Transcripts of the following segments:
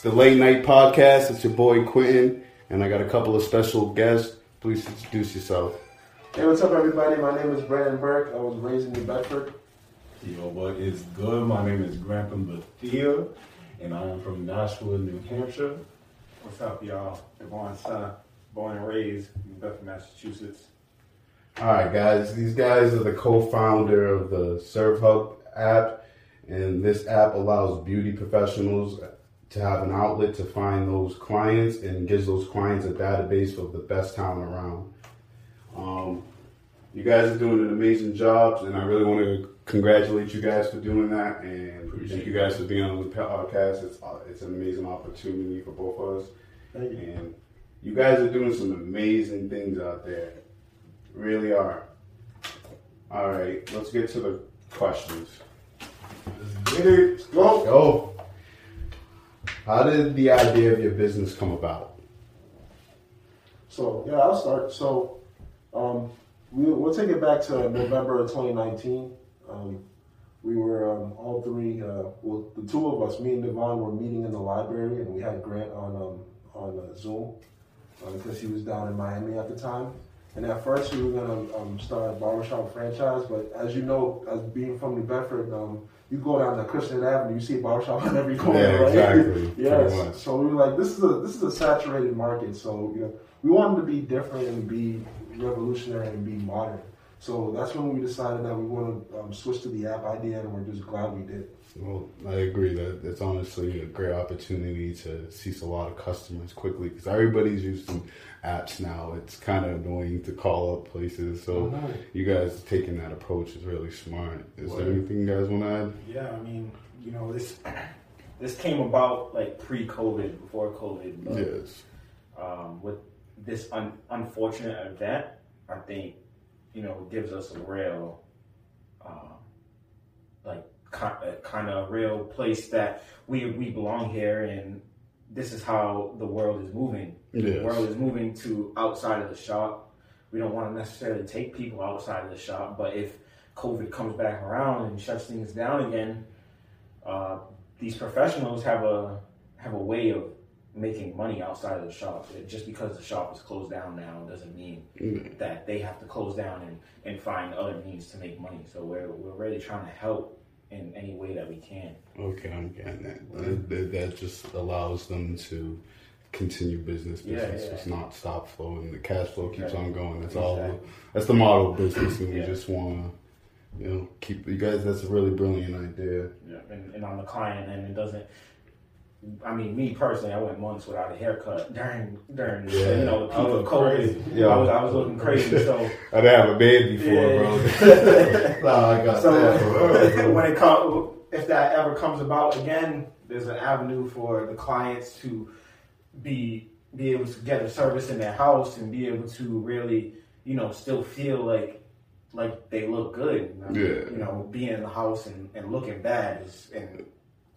It's the late night podcast. It's your boy Quentin, and I got a couple of special guests. Please introduce yourself. Hey, what's up, everybody? My name is Brandon Burke. I was raised in New Bedford. Yo, what is good? My name is Grantham Bethea, and I am from Nashua, New Hampshire. What's up, y'all? Devaughn Senna, born and raised in Bedford, Massachusetts. All right, guys. These guys are the co-founder of the SvrHub app, and this app allows beauty professionals to have an outlet to find those clients and gives those clients a database of the best talent around. Um, you guys are doing an amazing job, and I really want to congratulate you guys for doing that. And Appreciate thank you guys for being on the podcast. It's uh, it's an amazing opportunity for both of us. Thank you. And you guys are doing some amazing things out there. Really are. All right, let's get to the questions. Let's get it. Go. Go. How did the idea of your business come about? So, yeah, I'll start. So, um, we, we'll take it back to November of 2019. Um, we were um, all three, uh, well, the two of us, me and Devaughn, were meeting in the library, and we had Grant on um, on uh, Zoom uh, because he was down in Miami at the time. And at first, we were gonna um, start a barbershop franchise, but as you know, as being from New Bedford, um, you go down to Christian Avenue, you see a barbershop on every corner, Yeah, right? exactly. Yes. So we were like, this is a this is a saturated market. So you know, we wanted to be different and be revolutionary and be modern. So that's when we decided that we want to um, switch to the app idea, and we're just glad we did. Well, I agree that it's honestly a great opportunity to see a lot of customers quickly because everybody's using apps now. It's kind of annoying to call up places. So you guys taking that approach is really smart. Is there anything you guys want to add? Yeah, I mean, you know, this this came about like pre-COVID, before COVID. But, Yes. um, with this un- unfortunate event, I think, you know, gives us a real, uh, like, kind of real place that we we belong here, and this is how the world is moving. The Yes. world is moving to outside of the shop. We don't want to necessarily take people outside of the shop, but if COVID comes back around and shuts things down again, uh, these professionals have a have a way of making money outside of the shop. Just because the shop is closed down now doesn't mean Mm. that they have to close down and, and find other means to make money. So we're we're really trying to help in any way that we can. Okay, I'm getting that. That, that. that just allows them to continue business. Business yeah. just not stop flowing. The cash flow keeps Exactly. on going. That's all. That's the model of business, and we just want to, you know, keep you guys. That's a really brilliant idea. Yeah. And, and on the client end, it doesn't. I mean, me personally, I went months without a haircut during during Yeah. you know the peak of COVID. Yeah. I was I was looking crazy. So I didn't have a bed before, Yeah. bro. nah, I got so that. when it comes, if that ever comes about again, there's an avenue for the clients to be be able to get a service in their house and be able to really, you know, still feel like like they look good. I mean, Yeah. You know, being in the house and, and looking bad is and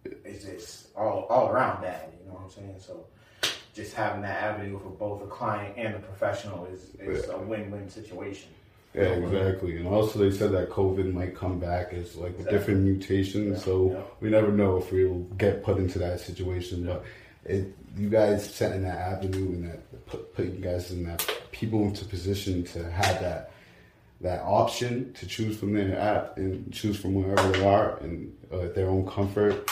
it's just all all around bad. You know what I'm saying? So just having that avenue for both the client and the professional is, is a win-win situation. Yeah, exactly. And also, they said that COVID might come back as like a Exactly. different mutation. Yeah, So yeah. we never know if we'll get put into that situation. But it, you guys setting that avenue and that put, put you guys in that people into position to have that that option to choose from their app and choose from wherever they are and uh, at their own comfort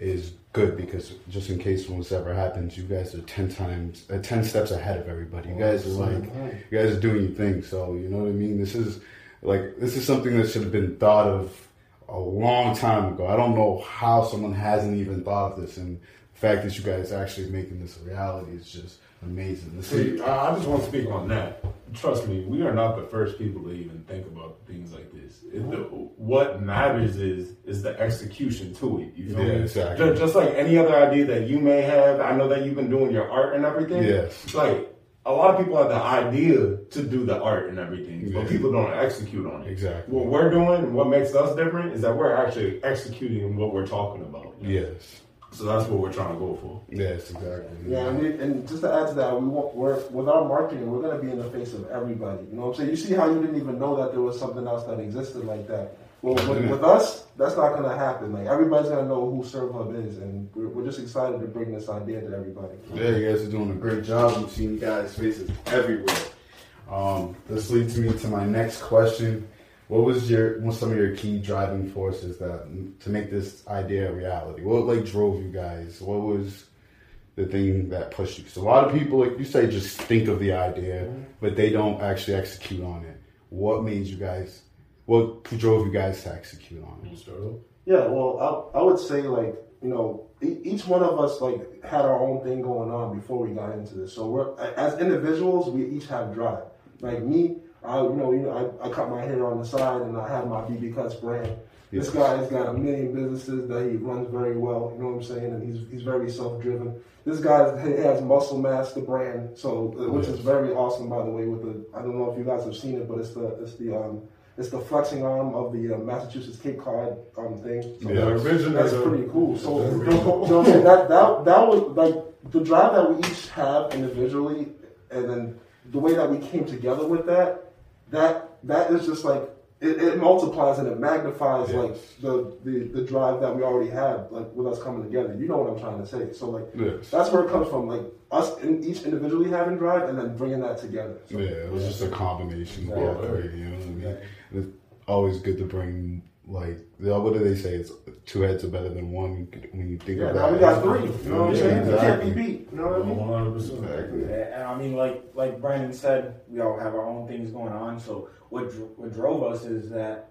is good because just in case once ever happens, you guys are ten times, uh, ten steps ahead of everybody. You guys are like, you guys are doing your thing. So you know what I mean. This is like this is something that should have been thought of a long time ago. I don't know how someone hasn't even thought of this, and the fact that you guys are actually making this a reality is just amazing. See, I I just want to speak on that. Trust me, we are not the first people to even think about things like this. It, the, what matters is is the execution to it. You feel Yeah, me? exactly. Just, just like any other idea that you may have, I know that you've been doing your art and everything. Yes. Like a lot of people have the idea to do the art and everything, Yeah. but people don't execute on it. Exactly. What we're doing, what makes us different, is that we're actually executing what we're talking about. yes, So that's what we're trying to go for. yes, exactly. Yeah, and, we, and just to add to that, we want, we're with our marketing, we're going to be in the face of everybody. You know what I'm saying? You see how you didn't even know that there was something else that existed like that. Well, with, with us, that's not gonna happen. Like everybody's gonna know who SvrHub is, and we're, we're just excited to bring this idea to everybody. Yeah, you guys are doing a great job. We've seen you guys' faces everywhere. Um, this leads me to my next question. What was your what some of your key driving forces that to make this idea a reality? What like drove you guys? What was the thing that pushed you? Because a lot of people, like you say, just think of the idea, but they don't actually execute on it. What made you guys? What drove you guys to execute on it? Yeah, well, I, I would say like you know e- each one of us like had our own thing going on before we got into this. So we're as individuals, we each have drive. Like me, I you know you know I, I cut my hair on the side and I have my BB Cuts brand. This guy's got a million businesses that he runs very well. You know what I'm saying? And he's he's very self driven. This guy has Muscle Mass, the brand, so uh, which is very awesome by the way. With the I don't know if you guys have seen it, but it's the it's the um it's the flexing arm of the uh, Massachusetts Cape Cod um thing. So Yeah. The originator. that's pretty cool. So, The you original. know what I'm saying? That, that, that was like the drive that we each have individually, and then the way that we came together with that, that, that is just like, it, it multiplies and it magnifies Yes. like the, the, the drive that we already had, like with us coming together. You know what I'm trying to say. So like, Yes. that's where it comes from. Like us in, each individually having drive and then bringing that together. So, Yeah, it was just a combination of Yeah. all three. You know what I mean? It's always good to bring like the- what do they say? It's two heads are better than one. When you think Yeah, of that, now we got three. You know what I'm Yeah, saying? You can't be beat. You know what I mean? 100%. Exactly. And I mean, like like Brandon said, we all have our own things going on. So what what drove us is that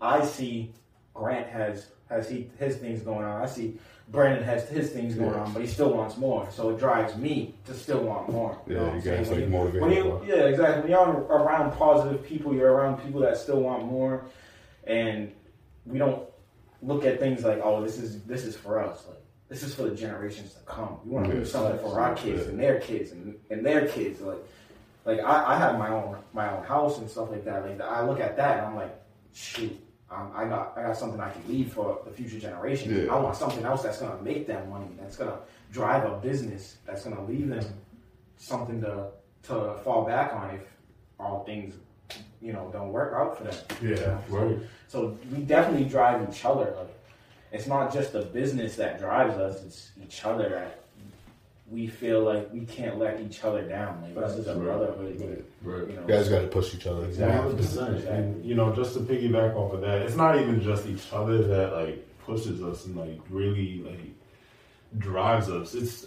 I see Grant has has he his things going on. I see Brandon has his things going Yeah. on, but he still wants more. So it drives me to still want more. Yeah, know you guys, When like, you- motivate When you, yeah, exactly. When you're around positive people, you're around people that still want more, and we don't look at things like, oh, this is this is for us. Like this is for the generations to come. We want to do something for our kids and their kids and, and their kids. Like like I, I have my own my own house and stuff like that. Like I look at that and I'm like, shoot, um, I got I got something I can leave for the future generation. Yeah. I want something else that's gonna make them money. That's gonna drive a business. That's gonna leave them something to to fall back on if all things you know don't work out for them. Yeah, right. So we definitely drive each other. Like it's not just the business that drives us; it's each other that we feel like we can't let each other down. Like this is a Right. brotherhood. Right. You know, You guys got to push each other. One hundred percent. And you know, just to piggyback off of that, it's not even just each other that like pushes us and like really like drives us. It's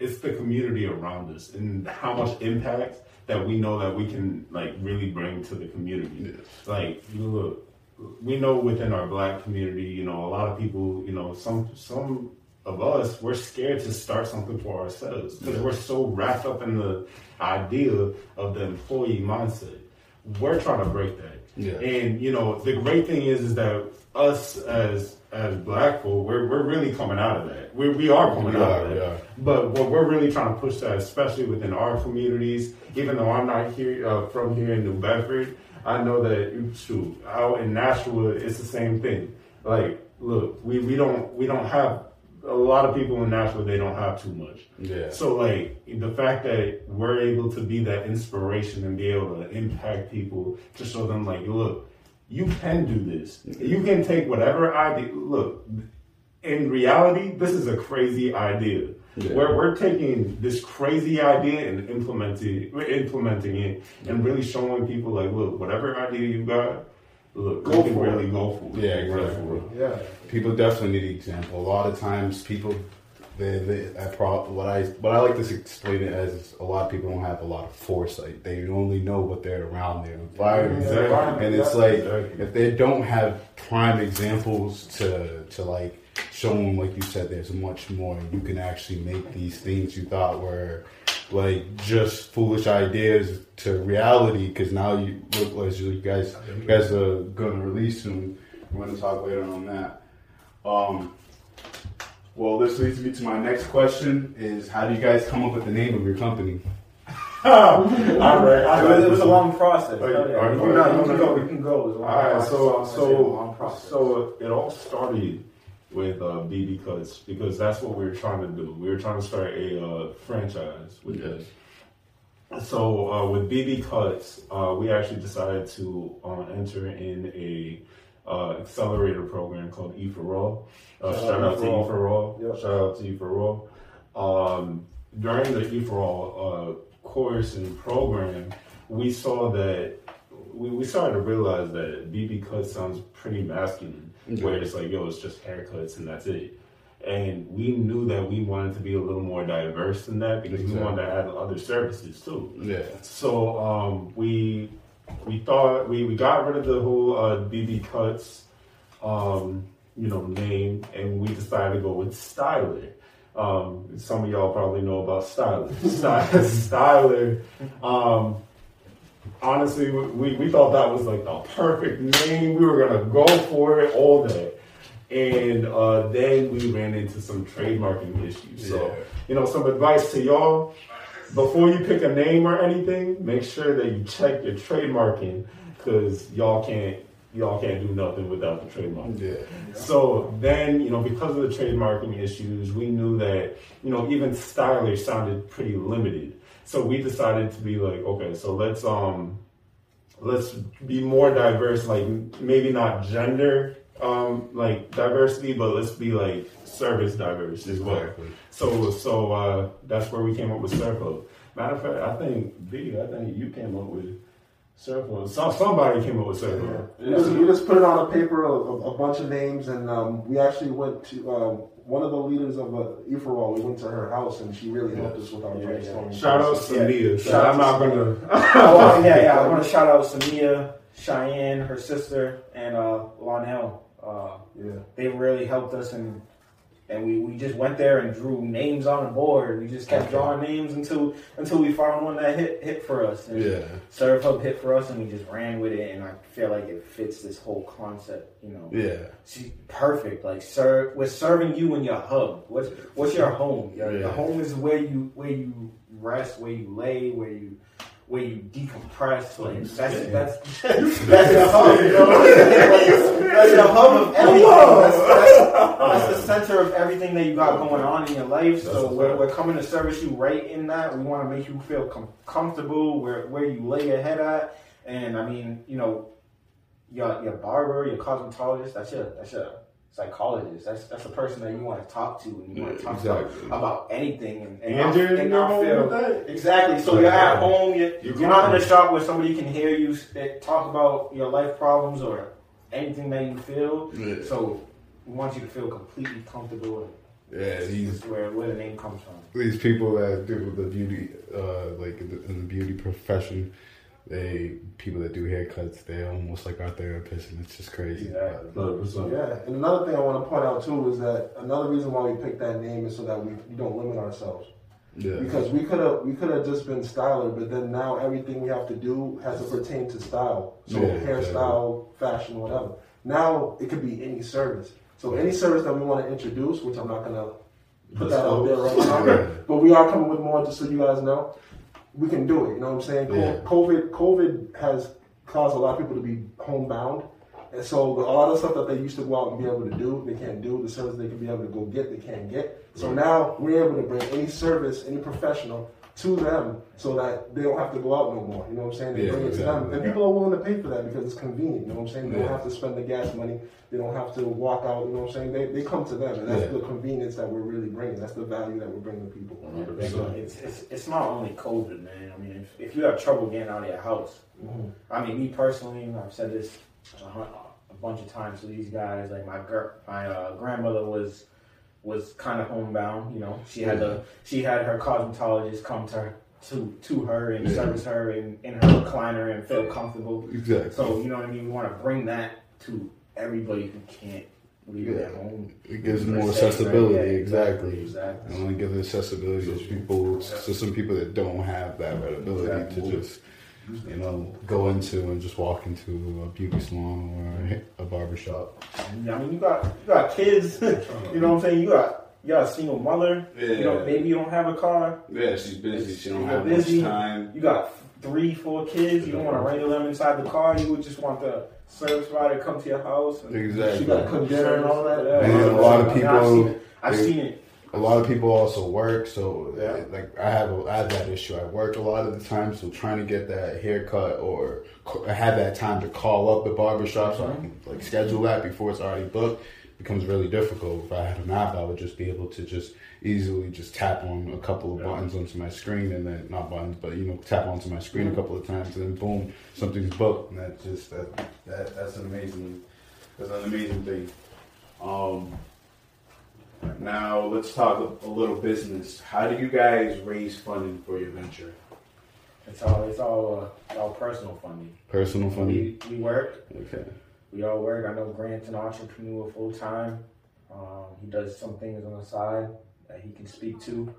it's the community around us and how much impact that we know that we can like really bring to the community. Like look, we know within our black community, you know, a lot of people, you know, some some of us, we're scared to start something for ourselves because we're so wrapped up in the idea of the employee mindset. We're trying to break that. Yeah. And you know, the great thing is, is that us as as black folk, we're we're really coming out of that. We we are coming out of that. But what we're really trying to push that, especially within our communities, even though I'm not here uh, from here in New Bedford, I know that shoot out in Nashua, it's the same thing. Like, look, we, we don't we don't have a lot of people in Nashua. They don't have too much. Yeah. So like the fact that we're able to be that inspiration and be able to impact people to show them like, look, you can do this. You can take whatever idea. Look, in reality, this is a crazy idea. Yeah. Where we're taking this crazy idea and implementing implementing it and really showing people like, look, whatever idea you got, look, Go you can for it. really go for it. Yeah, Go exactly. for it. Yeah. people definitely need an example. A lot of times, people they, they I pro, what I what I like to explain it as is a lot of people don't have a lot of foresight. They only know what they're around their environment, Exactly. and it's like Exactly. if they don't have prime examples to to like show them, like you said, there's much more. You can actually make these things you thought were like just foolish ideas to reality. Because now you look as you guys you guys are gonna release soon. We're gonna talk later on that. Um, well, this leads me to my next question: Is how do you guys come up with the name of your company? All right. It was, it was a long process. Are you- Oh, yeah. are We you- can, are we can go. We can go. It was a long All right, process. so I a long so process. so it all started with uh, BB Cuts because that's what we were trying to do. We were trying to start a uh, franchise with Yes. this. So uh, with BB Cuts, uh, we actually decided to uh, enter in a uh, accelerator program called E for All. Uh, Shout shout, out to E for All. Yep. Shout out to E for All. Um, during the E for All uh, course and program, we saw that we, we started to realize that BB cut sounds pretty masculine, Okay. where it's like, yo, it's just haircuts and that's it. And we knew that we wanted to be a little more diverse than that because we wanted to add other services too. Yeah. So um, we we thought we, we got rid of the whole uh, BB cuts, um, you know, name, and we decided to go with Styler. Um, some of y'all probably know about Styler. Sty- Styler. Um, honestly, we, we, thought that was like the perfect name. We were gonna go for it, all that. And uh, then we ran into some trademarking issues. So, Yeah. you know, some advice to y'all before you pick a name or anything, make sure that you check your trademarking because y'all can't y'all can't do nothing without the trademark. Yeah. So then, you know, because of the trademarking issues, we knew that, you know, even stylish sounded pretty limited. So we decided to be like, okay, so let's um let's be more diverse, like maybe not gender um like diversity, but let's be like service diverse as well. Exactly. So so uh that's where we came up with Surflow. Matter of fact, I think B, I think you came up with Surflow. Some somebody came up with Surflow. We just, we just put it on a paper, a, a bunch of names, and um, we actually went to um, one of the leaders of uh, Iferol. We went to her house, and she really helped us with our Yeah, brainstorming. Shout out process. to Mia. Shout I'm out not to gonna oh, yeah, yeah. I want to shout out Samia, Cheyenne, her sister, and uh, Lonell. Uh, Yeah, they really helped us, and and we, we just went there and drew names on the board. We just kept drawing names until until we found one that hit hit for us. And Yeah. SvrHub hit for us, and we just ran with it. And I feel like it fits this whole concept. You know, Yeah. See, perfect. Like serve, we're serving you in your hub. What's what's your home? Your, Yeah. your home is where you where you rest, where you lay, where you where you decompress. Like that's Yeah. that's that's your hub. You know? that's your hub of everything. That's, that's, that's the center of everything that you got going on in your life. So we're, we're coming to service you right in that. We want to make you feel com- comfortable where where you lay your head at. And I mean, you know, your your barber, your cosmetologist, that's your that's your psychologist. That's that's the person that you want to talk to and you want to talk exactly. about, about anything and, and, And you're in and your not home feel- with that. Exactly. So you're at home. You're, You you're not in a shop where somebody can hear you eh, talk about your life problems or anything that you feel. Yeah. So we want you to feel completely comfortable. Yeah. And These this is where where the name comes from. these people that do with the beauty, uh, like in the, in the beauty profession, they people that do haircuts, they almost like our therapists, and it's just crazy. So, yeah. And another thing I want to point out too is that another reason why we picked that name is so that we, we don't limit ourselves. Yeah. Because we could have we could have just been styler, but then now everything we have to do has to pertain to style. So Yeah, hairstyle, fashion, whatever. Now it could be any service. So any service that we want to introduce, which I'm not gonna put that out there right now, but we are coming with more just so you guys know. We can do it. You know what I'm saying? Yeah. COVID COVID has caused a lot of people to be homebound. And so a lot of stuff that they used to go out and be able to do, they can't do. The service they can be able to go get, they can't get. So now we're able to bring any service, any professional to them so that they don't have to go out no more. You know what I'm saying? They Yeah, bring it to them. exactly. And people are willing to pay for that because it's convenient. You know what I'm saying? They don't have to spend the gas money. They don't have to walk out. You know what I'm saying? They, they come to them. And that's Yeah. the convenience that we're really bringing. That's the value that we're bringing to people. 100%. It's, it's, it's not only COVID, man. I mean, if, if you have trouble getting out of your house, I mean, me personally, I've said this a, a bunch of times to these guys. Like my gir- my uh, grandmother was was kind of homebound. You know, she had the she had her cosmetologist come to her, to to her and Yeah. service her in, in her recliner and feel comfortable. Exactly. So you know what I mean. We want to bring that to everybody who can't leave Yeah. their home. It gives more se, right? accessibility. Yeah, exactly. Exactly. I want to give the accessibility to people, to some people that don't have that ability Exactly. to just, you know, go into and just walk into a beauty salon or a barber shop. I mean, you got you got kids. you know what I'm saying? You got you got a single mother. You know, maybe you don't have a car. Yeah, she's busy. She don't have busy. much time. You got three, four kids. You don't want to wrangle them inside the car. You would just want the service rider to come to your house. And Exactly. She got to cook dinner and all that. Yeah. And a lot of mean, I've people- seen it. I've seen it a lot of people also work, so Yeah. like I have a, I have that issue. I work a lot of the time, so trying to get that haircut or have that time to call up the barbershop so I can like schedule that before it's already booked becomes really difficult. If I had an app, I would just be able to just easily just tap on a couple of Yeah. buttons onto my screen and then not buttons, but you know tap onto my screen a couple of times and then boom, something's booked, and that just that that that's an amazing that's an amazing thing. Um, now let's talk a, little business. How do you guys raise funding for your venture? It's all it's all uh, all personal funding. Personal funding. We, we work. Okay. We all work. I know Grant's an entrepreneur full time. Um, he does some things on the side that he can speak to,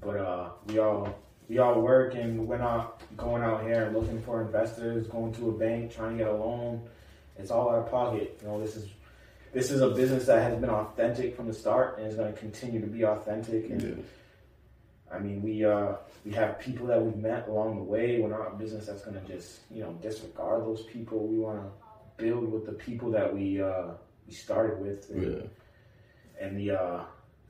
but uh, we all we all work and we're not going out here and looking for investors, going to a bank, trying to get a loan. It's all out of pocket. You know, this is this is a business that has been authentic from the start and is going to continue to be authentic. And Yeah. I mean, we uh, we have people that we've met along the way. We're not a business that's going to just you know disregard those people. We want to build with the people that we uh, we started with, and, Yeah. and the uh,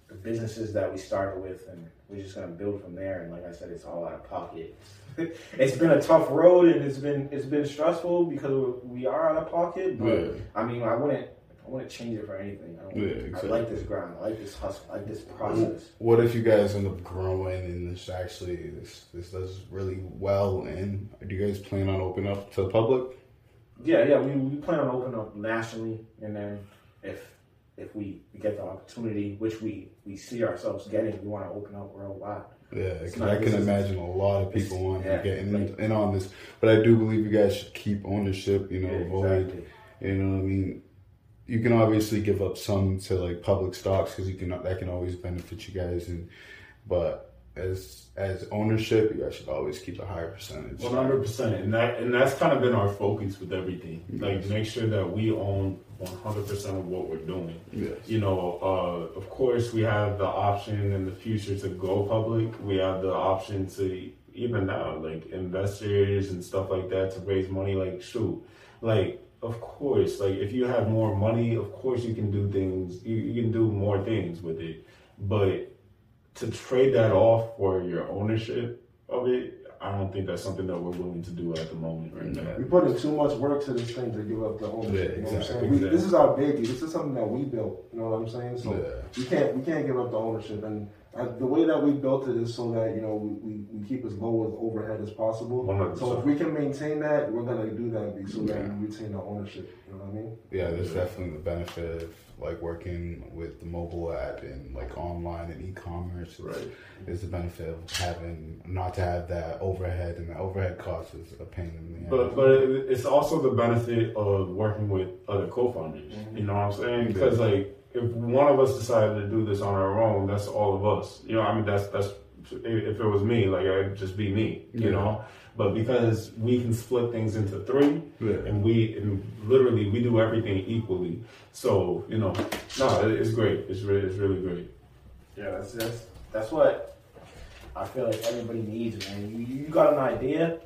the businesses that we started with, and we're just going to build from there. And like I said, it's all out of pocket. it's been a tough road, and it's been it's been stressful because we are out of pocket. But Yeah. I mean, I wouldn't I want to change it for anything. I, don't, Yeah, I exactly. like this grind. I like this hustle. I like this process. What if you guys end up growing and this actually this this does really well? And do you guys plan on opening up to the public? Yeah, yeah, we, we plan on opening up nationally, and then if if we, get the opportunity, which we, we see ourselves getting, we want to open up worldwide. Yeah, because I can imagine a lot of people want yeah, to get in, like- in on this, but I do believe you guys should keep ownership. You know, Yeah, avoid exactly. You know what I mean? You can obviously give up some to like public stocks because you can that can always benefit you guys, and but as as ownership, you guys should always keep a higher percentage. One hundred percent, and that and that's kind of been our focus with everything. Like make sure that we own one hundred percent of what we're doing. Yes. You know, uh, of course, we have the option in the future to go public. We have the option to even now, like investors and stuff like that, to raise money. Like shoot, like of course, like if you have more money, of course you can do things. You, you can do more things with it, but to trade that off for your ownership of it, I don't think that's something that we're willing to do at the moment right now. We put in too much work to this thing to give up the ownership. Yeah, you know what I'm exactly. We, this is our baby. This is something that we built. You know what I'm saying? So Yeah. we can't we can't give up the ownership. And uh, the way that we built it is so that you know we, we, keep as low as overhead as possible. 100%. So if we can maintain that, we're gonna do that so that Yeah. we retain our ownership. You know what I mean? Yeah, there's definitely the benefit of like working with the mobile app and like online and e-commerce. Right. Is the benefit of having not to have that overhead and the overhead cost is a pain in the ass. But but it's also the benefit of working with other co-founders. Mm-hmm. You know what I'm saying? Because like if one of us decided to do this on our own, that's all of us. You know, I mean that's that's if it was me, like I'd just be me. You Yeah. know. But because we can split things into three, Yeah. and we and literally we do everything equally. So you know, no, it's great. It's really it's really great. Yeah, that's that's that's what I feel like everybody needs, man. You you got an idea,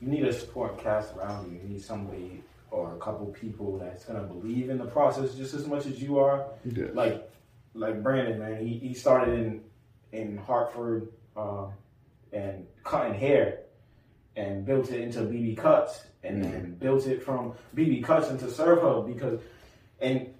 you need a support cast around you. You need somebody or a couple people that's gonna believe in the process just as much as you are. yeah. Like like Brandon, man, he, he started in in Hartford uh, and cutting hair and built it into BB Cuts and then built it from BB Cuts into SvrHub because and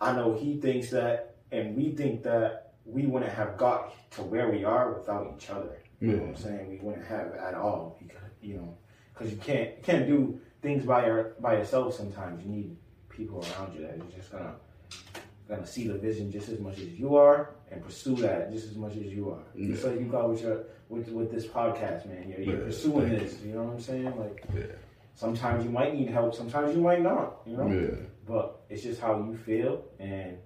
I know he thinks that and we think that we wouldn't have got to where we are without each other. You know what I'm saying? We wouldn't have at all because you know because you can't you can't do things by your by yourself. Sometimes you need people around you that are just gonna gonna see the vision just as much as you are and pursue that just as much as you are. Yeah. Just like you got with your with with this podcast, man. You're, you're Yeah, pursuing this. You know what I'm saying? Like Yeah. sometimes you might need help, sometimes you might not. You know, Yeah. but it's just how you feel, and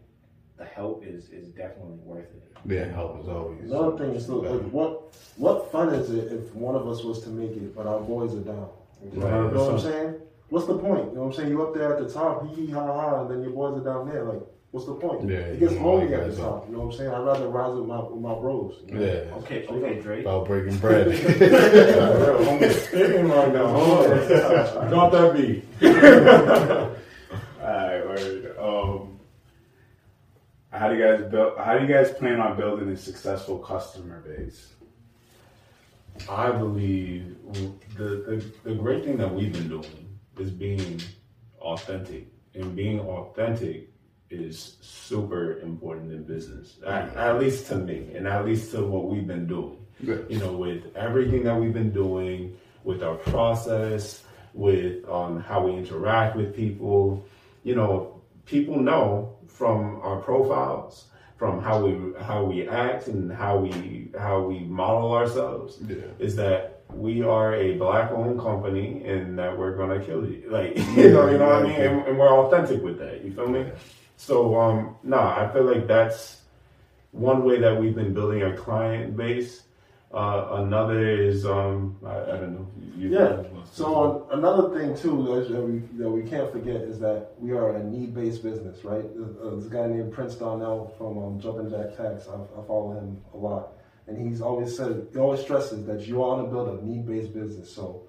the help is is definitely worth it. Yeah, help is always. Another thing is, look, like, what what fun is it if one of us was to make it, but our boys are down? You know what I'm saying? What's the point? You know what I'm saying? You're up there at the top, hee hee ha ha, and then your boys are down there. Like, what's the point? Yeah, it gets you know, all lonely you at the top. You know what I'm saying? I'd rather rise with my with my bros. you know? Yeah. Okay, okay, Drake. About breaking bread. I'm spitting right now. Hold on. Drop that beat. Alright, word. Um, How do you guys build? How do you guys plan on building a successful customer base? I believe the, the the great thing that we've been doing is being authentic, and being authentic is super important in business. At, at least to me, and at least to what we've been doing. You know, with everything that we've been doing, with our process, with um, how we interact with people. You know, people know from our profiles, from how we how we act and how we how we model ourselves, Yeah. is that we are a black owned company and that we're gonna kill you. Like you know, you know what I mean? And, and we're authentic with that. You feel me? So um no, I feel like that's one way that we've been building our client base. Uh, another is um I, I don't know. You, Yeah. So um, another thing too that we that we can't forget is that we are a need-based business, right? Uh, a guy named Prince Darnell from um, Jumpin' Jack Tax. I, I follow him a lot, and he's always said he always stresses that you want to build a need-based business. So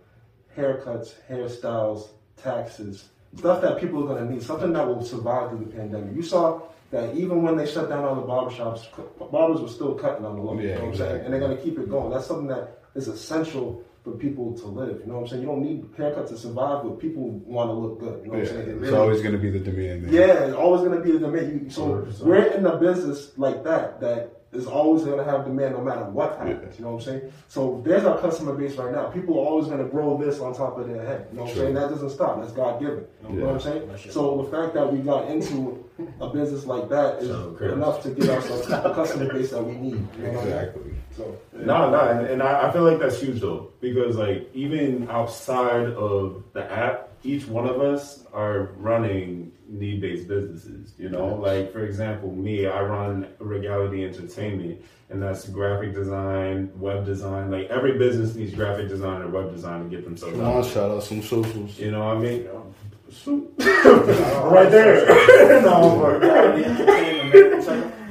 haircuts, hairstyles, taxes, stuff that people are going to need, something that will survive through the pandemic. You saw that even when they shut down all the barbershops, barbers were still cutting on the low. you Yeah, know what I'm saying? exactly. And they're going to keep it going. That's something that is essential for people to live. You know what I'm saying? You don't need haircuts to survive, but people want to look good. You know Yeah, what I'm saying? It's always going to be the demand. there. yeah, it's always going to be the demand. So 100%. we're in a business like that that is always going to have demand no matter what happens. You know what I'm saying? So there's our customer base right now. People are always going to grow this on top of their head. You know what I'm saying? That doesn't stop. That's God given. You know what I'm saying? That's. So the fact that we got into a business like that is So, enough to get ourselves the customer base that we need. You know what I'm saying? Exactly. So No, no, and, and I, I feel like that's huge though, because like even outside of the app, each one of us are running need-based businesses. You know, like for example, me, I run Regality Entertainment, and that's graphic design, web design. Like every business needs graphic design or web design to get themselves Come out. on, shout out some socials. You know what I mean? right there. no,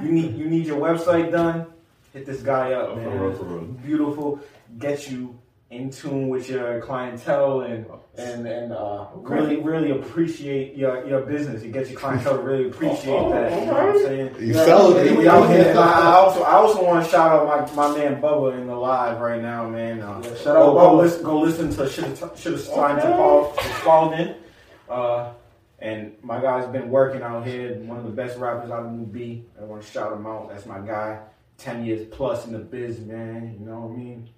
you need you need your website done. Hit this guy up, For man. real, for real. Beautiful. Get you in tune with your clientele and and and uh, really really appreciate your your business. You get your clientele to really appreciate that. You know what I'm saying? You sell it. We out here. I also I also want to shout out my, my man Bubba in the live right now, man. Uh, Yeah, shout out go, go Bubba. listen go listen to should have should have signed to Paul to Spalding. Uh, and my guy's been working out here. One of the best rappers out of New B. I want to shout him out. That's my guy. Ten years plus in the biz, man. You know what I mean?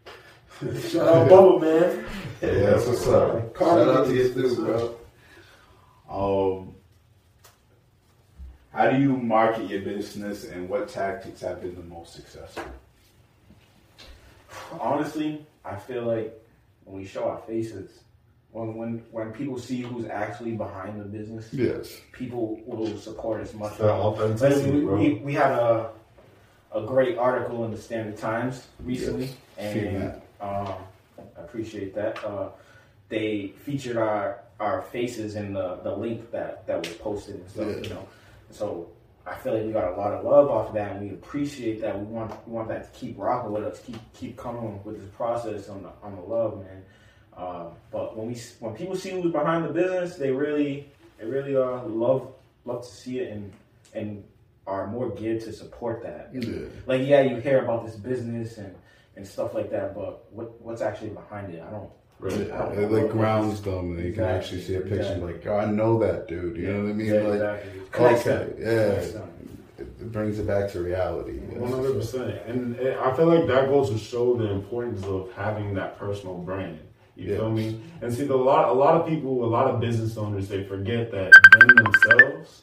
Shout out Bubba, man. Yeah, that's what's up. Cardi Shout out to gets you this, too, bro. Um, how do you market your business, and what tactics have been the most successful? Honestly, I feel like when we show our faces, when when when people see who's actually behind the business, Yes. people will support us much The more. authenticity, we, bro. we, we had a a great article in the Standard Times recently, Yes, and that. Um, I appreciate that. Uh, they featured our our faces in the, the link that, that was posted and stuff. Yeah. You know, so I feel like we got a lot of love off of that, and we appreciate that. We want we want that to keep rocking with us, keep keep coming with this process on the on the love, man. Uh, but when we when people see who's behind the business, they really they really uh, love love to see it and and are more geared to support that. Yeah. Like yeah, you hear about this business and and stuff like that, but what what's actually behind it? I don't. Really. Yeah, it like grounds them, and you can actually see a picture. Exactly. Like, oh, I know that dude. You know what I mean? Yeah, like, exactly. Okay, them. yeah. It, it brings it back to reality. One hundred percent, and it- I feel like that goes to show the importance of having that personal brand. You Yeah. feel me? And see, the lot, a lot of people, a lot of business owners, they forget that them themselves,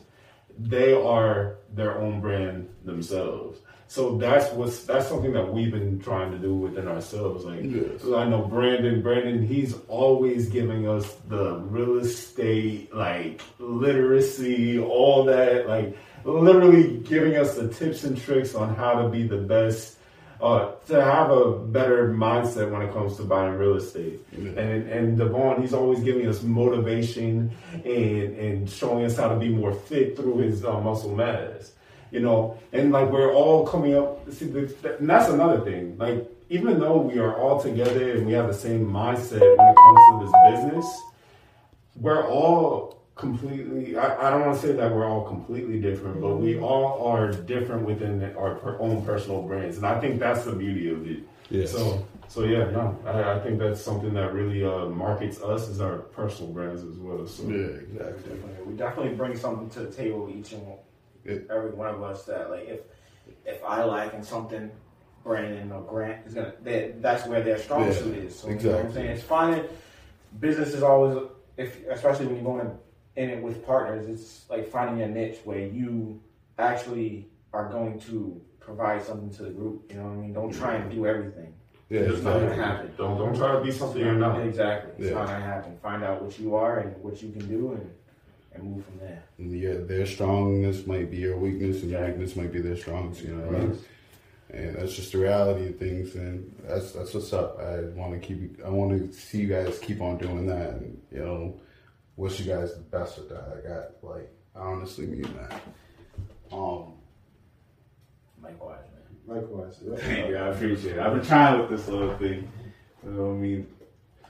they are their own brand themselves. So that's what's that's something that we've been trying to do within ourselves. Like Yes. so I know Brandon, Brandon, he's always giving us the real estate, like literacy, all that, like literally giving us the tips and tricks on how to be the best, uh, to have a better mindset when it comes to buying real estate. Yeah. And and Devaughn, he's always giving us motivation and and showing us how to be more fit through his uh, muscle mass. You know, and like we're all coming up. See, the, and that's another thing. Like even though we are all together and we have the same mindset when it comes to this business, we're all completely. I, I don't want to say that we're all completely different, but we all are different within our per, own personal brands, and I think that's the beauty of it. Yes. So, so yeah, no, I, I think that's something that really uh, markets us as our personal brands as well. So, Yeah, exactly. Definitely. We definitely bring something to the table, each and Yeah. every one of us. That like, if if I lack in something, Brandon or Grant is gonna. That that's where their strong Yeah, suit is. So you know what I'm saying? It's finding business is always if especially when you're going in it with partners. It's like finding a niche where you actually are going to provide something to the group. You know what I mean? Don't try and do everything. Yeah, It's It's not gonna happen. don't don't try to be something you're not. Exactly. It's Yeah. not gonna happen. Find out what you are and what you can do and and move from there. Yeah, their strongness might be your weakness, and your weakness might be their strength. You know what I? And that's just the reality of things, and that's that's what's up. I want to keep. I want to see you guys keep on doing that, and you know, wish you guys the best with that. I got like, I honestly mean that. Um, Likewise, man. Likewise. Yeah. Thank you, I appreciate it. I've been trying with this little thing. You know what I mean?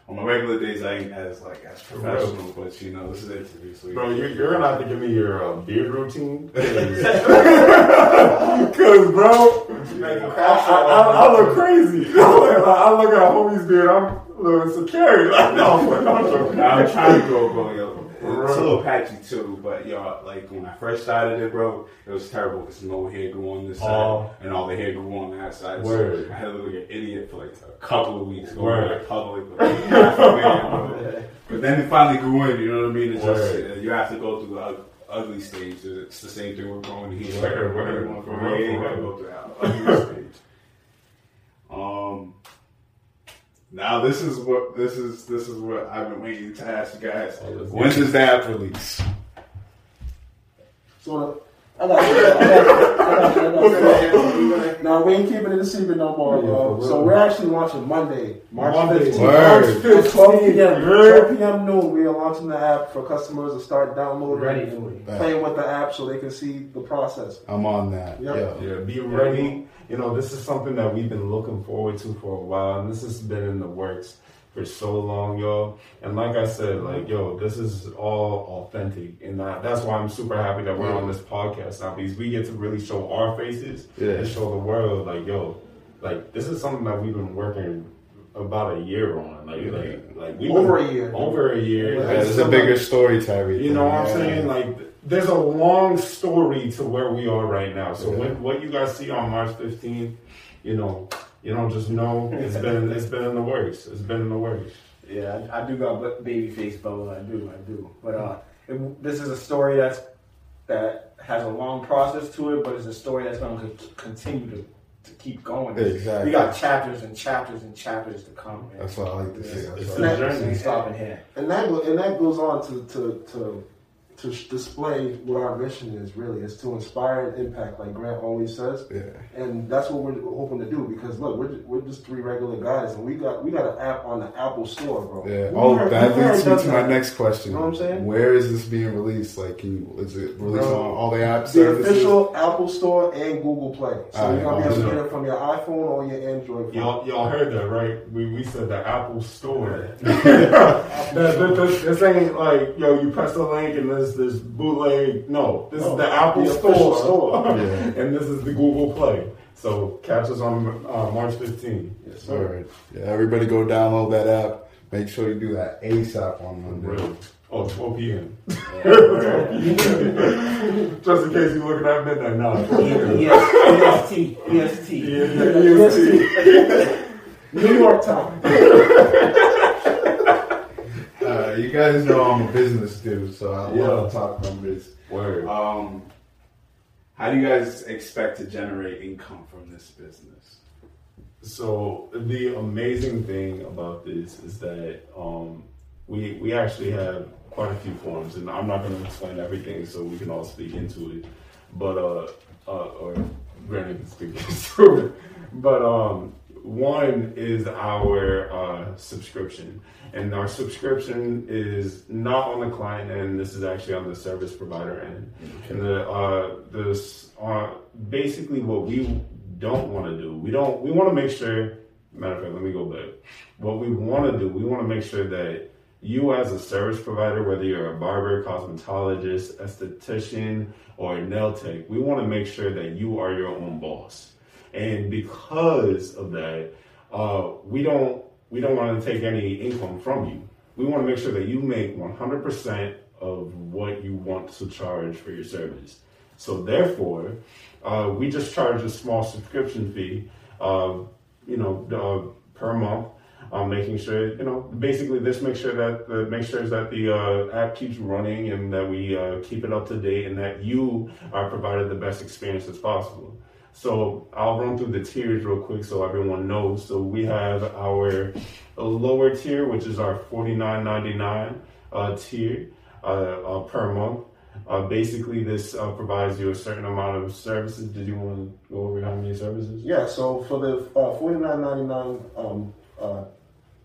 On my regular days, I ain't as like as professional, but you know, this is interview, so Bro, you're, you're gonna have to give me your uh, beard routine. Cause, bro, I, I, I look crazy. I look at a homie's beard, I'm looking insecure. Like, no, I'm trying to grow, bro. It's a little patchy too, but y'all, like when I first started it, bro, it was terrible because no hair grew on this side, Oh. and all the hair grew on that side. Word. So I had to look like an idiot for like a couple of weeks going Word. to public. with, like, man. But then it finally grew in. You know what I mean? It's just Word. uh, you have to go through the ug- ugly stage. It's the same thing with growing hair. Word, word. Everyone For from real, hair, you for gotta real. go through that ugly stage. Um. Now this is what this is this is what I've been waiting to ask you guys. Oh, When does the app release? So I got you. I got you. I got you. I got you. Now we ain't keeping it a secret no more. Yeah, bro. for real. So we're actually launching Monday, March Monday. 15th. Word. At 12 p.m. Word. 12 p.m. noon, we are launching the app for customers to start downloading Ready and playing with the app so they can see the process. I'm on that. Yeah. Yeah. Yeah, be ready. You know, this is something that we've been looking forward to for a while, and this has been in the works for so long, yo. And like I said, like, yo, this is all authentic, and that, that's why I'm super happy that we're on this podcast now because we get to really show our faces Yeah. and show the world, like, yo, like this is something that we've been working about a year on, like, like, like we Over a year. over a year. Yeah, Yeah, there's a bigger story to everything. You know what I'm saying? Like, there's a long story to where we are right now. So Yeah. when what you guys see on March 15th, you know, you don't just know it's been it's been in the works. It's been in the works. Yeah, I, I do got b- baby face bubble. I do, I do. But uh, it, this is a story that's that has a long process to it, but it's a story that's going to continue to, to keep going. Exactly. We got chapters and chapters and chapters to come. Man. That's what I like to see. That's It's what a I- That- journey. Ain't stopping here. And that and that goes on to to to to sh- display what our mission is really is to inspire and impact, like Grant always says. yeah. And that's what we're hoping to do because look, we're just, we're just three regular guys, and we got we got an app on the Apple Store, bro. Yeah. We Oh, heard- that leads me to my that. next question. You know what I'm saying? Where is this being released? Like, can you, is it released Bro, on all the apps? The services? official Apple Store and Google Play. So Alright, you're gonna be able to awesome. get it from your iPhone or your Android phone. Y'all, y'all heard that, right? We, we said the Apple Store. that, that- this, this ain't like, yo, you press the link and there's this is bootleg. No, this is the Apple the Store. store. Yeah. and this is the Google Play. So catch us on uh, March 15th. Yes, sir. right. Yeah, everybody go download that app. Make sure you do that ASAP on Monday. Real. Oh, 12 p.m. Yeah. Just in case you're looking at midnight. No, 12 p.m. Yes, EST, EST. EST. New York time. You guys know I'm a business dude, so I Yeah. love to talk numbers. Word. Um, how do you guys expect to generate income from this business? So the amazing thing about this is that um, we we actually have quite a few forms, and I'm not going to explain everything, so we can all speak into it. But uh, uh or Brandon can speak into it. But um, one is our uh, subscription, and our subscription is not on the client end. This is actually on the service provider end. And the uh, this uh, basically what we don't want to do. We don't. We want to make sure. Matter of fact, let me go back. What we want to do, we want to make sure that you as a service provider, whether you're a barber, cosmetologist, esthetician, or a nail tech, we want to make sure that you are your own boss. And because of that, uh, we don't we don't want to take any income from you. We want to make sure that you make 100% of what you want to charge for your service. So therefore, uh, we just charge a small subscription fee, uh, you know, uh, per month. Um, making sure, you know, basically this makes sure that the make sure that the uh, app keeps running and that we uh, keep it up to date and that you are provided the best experience as possible. So I'll run through the tiers real quick so everyone knows. So we have our lower tier, which is our forty nine ninety nine uh, tier uh, uh, per month. Uh, basically, this uh, provides you a certain amount of services. Did you want to go over how many services? Yeah, so for the uh, forty nine ninety nine, um, uh,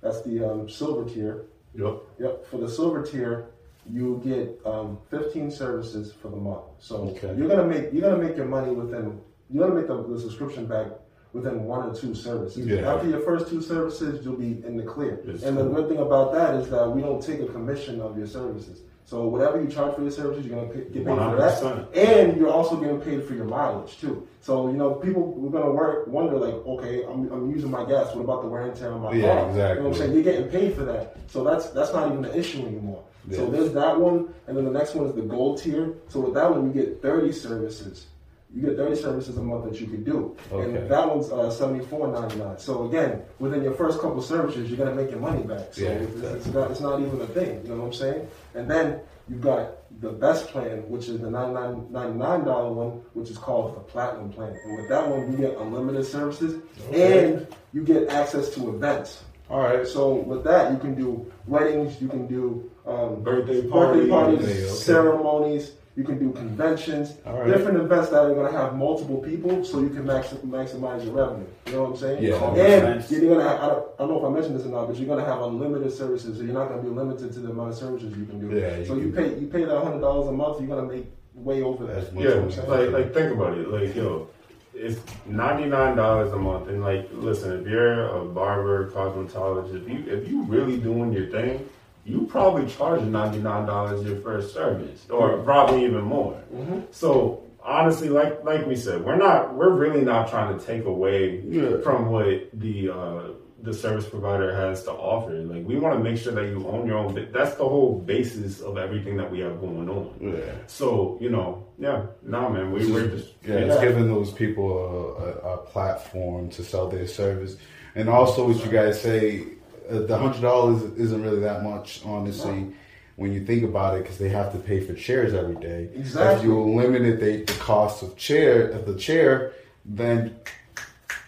that's the um, silver tier. Yep. Yep. For the silver tier, you get um, fifteen services for the month. So Okay. you're gonna make you're gonna make your money within you're gonna make the, the subscription back within one or two services. Yeah. After your first two services, you'll be in the clear. Yes. and the good thing about that is that we don't take a commission of your services. So whatever you charge for your services, you're gonna pay, get paid for that, 100%. and you're also getting paid for your mileage too. So you know, people we're gonna work wonder like, okay, I'm, I'm using my gas. What about the wear and tear on my Yeah, car? You know exactly. what I'm saying? You're getting paid for that. So that's that's not even an issue anymore. So there's that one, and then the next one is the gold tier. So with that one, you get 30 services. You get 30 services a month that you can do, Okay. and that one's uh, 74.99. So again, within your first couple services, you're gonna make your money back. So Yeah, it's, it's not, it's not even a thing. You know what I'm saying? And then you've got the best plan, which is the $99 $99 one, which is called the platinum plan. And with that one, you get unlimited services, and you get access to events. All right. So with that, you can do weddings, you can do um, Birthday birthday parties. parties, Yeah, okay. ceremonies. You can do conventions, All right. different events that are going to have multiple people, so you can max- maximize your revenue. You know what I'm saying? Yeah, And you're going to. Have, I don't, I don't know if I mentioned this or not, but you're going to have unlimited services, so you're not going to be limited to the amount of services you can do. Yeah, you so you pay you pay that hundred dollars a month, you're going to make way over that. That's much Yeah, more like expensive. like think about it. Like yo, it's ninety nine dollars a month, and like listen, if you're a barber, cosmetologist, if you if you really doing your thing, you probably charge ninety nine dollars your first service, or probably even more. Mm-hmm. So honestly, like like we said, we're not we're really not trying to take away Yeah. from what the uh, the service provider has to offer. Like we want to make sure that you own your own. That's the whole basis of everything that we have going on. Yeah. So you know, yeah, no man, we we're just- just Yeah, it's giving those people a, a, a platform to sell their service, and also what you guys say, Uh, the hundred dollars isn't really that much, honestly, when you think about it, because they have to pay for chairs every day. If you eliminate the, the cost of chair of the chair, then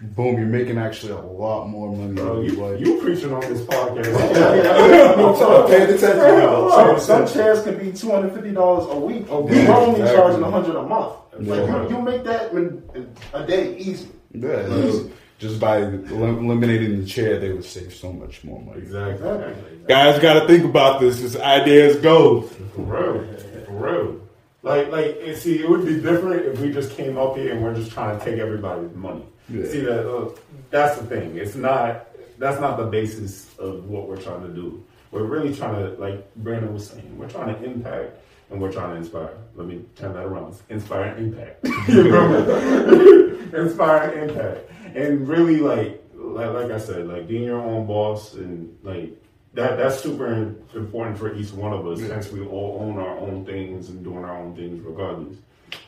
boom, you're making actually a lot more money. Bro, than you, what- you preaching on this podcast. I'm pay attention. So some chairs can be two hundred fifty dollars a week. Oh, We're only exactly. charging a hundred a month. Yeah. Like you, you make that in, in a day easy. Yeah, so just by eliminating the chair, they would save so much more money. exactly. Guys, got to think about this. This ideas go. For real. For real. Like, like, and see, it would be different if we just came up here and we're just trying to take everybody's money. Yeah. See that? Uh, that's the thing. It's not. That's not the basis of what we're trying to do. We're really trying to, like Brandon was saying, we're trying to impact and we're trying to inspire. Let me turn that around. Inspire and impact. You inspire and impact. And really, like, like, like I said, like being your own boss and like that that's super important for each one of us Yeah. since we all own our own things and doing our own things regardless.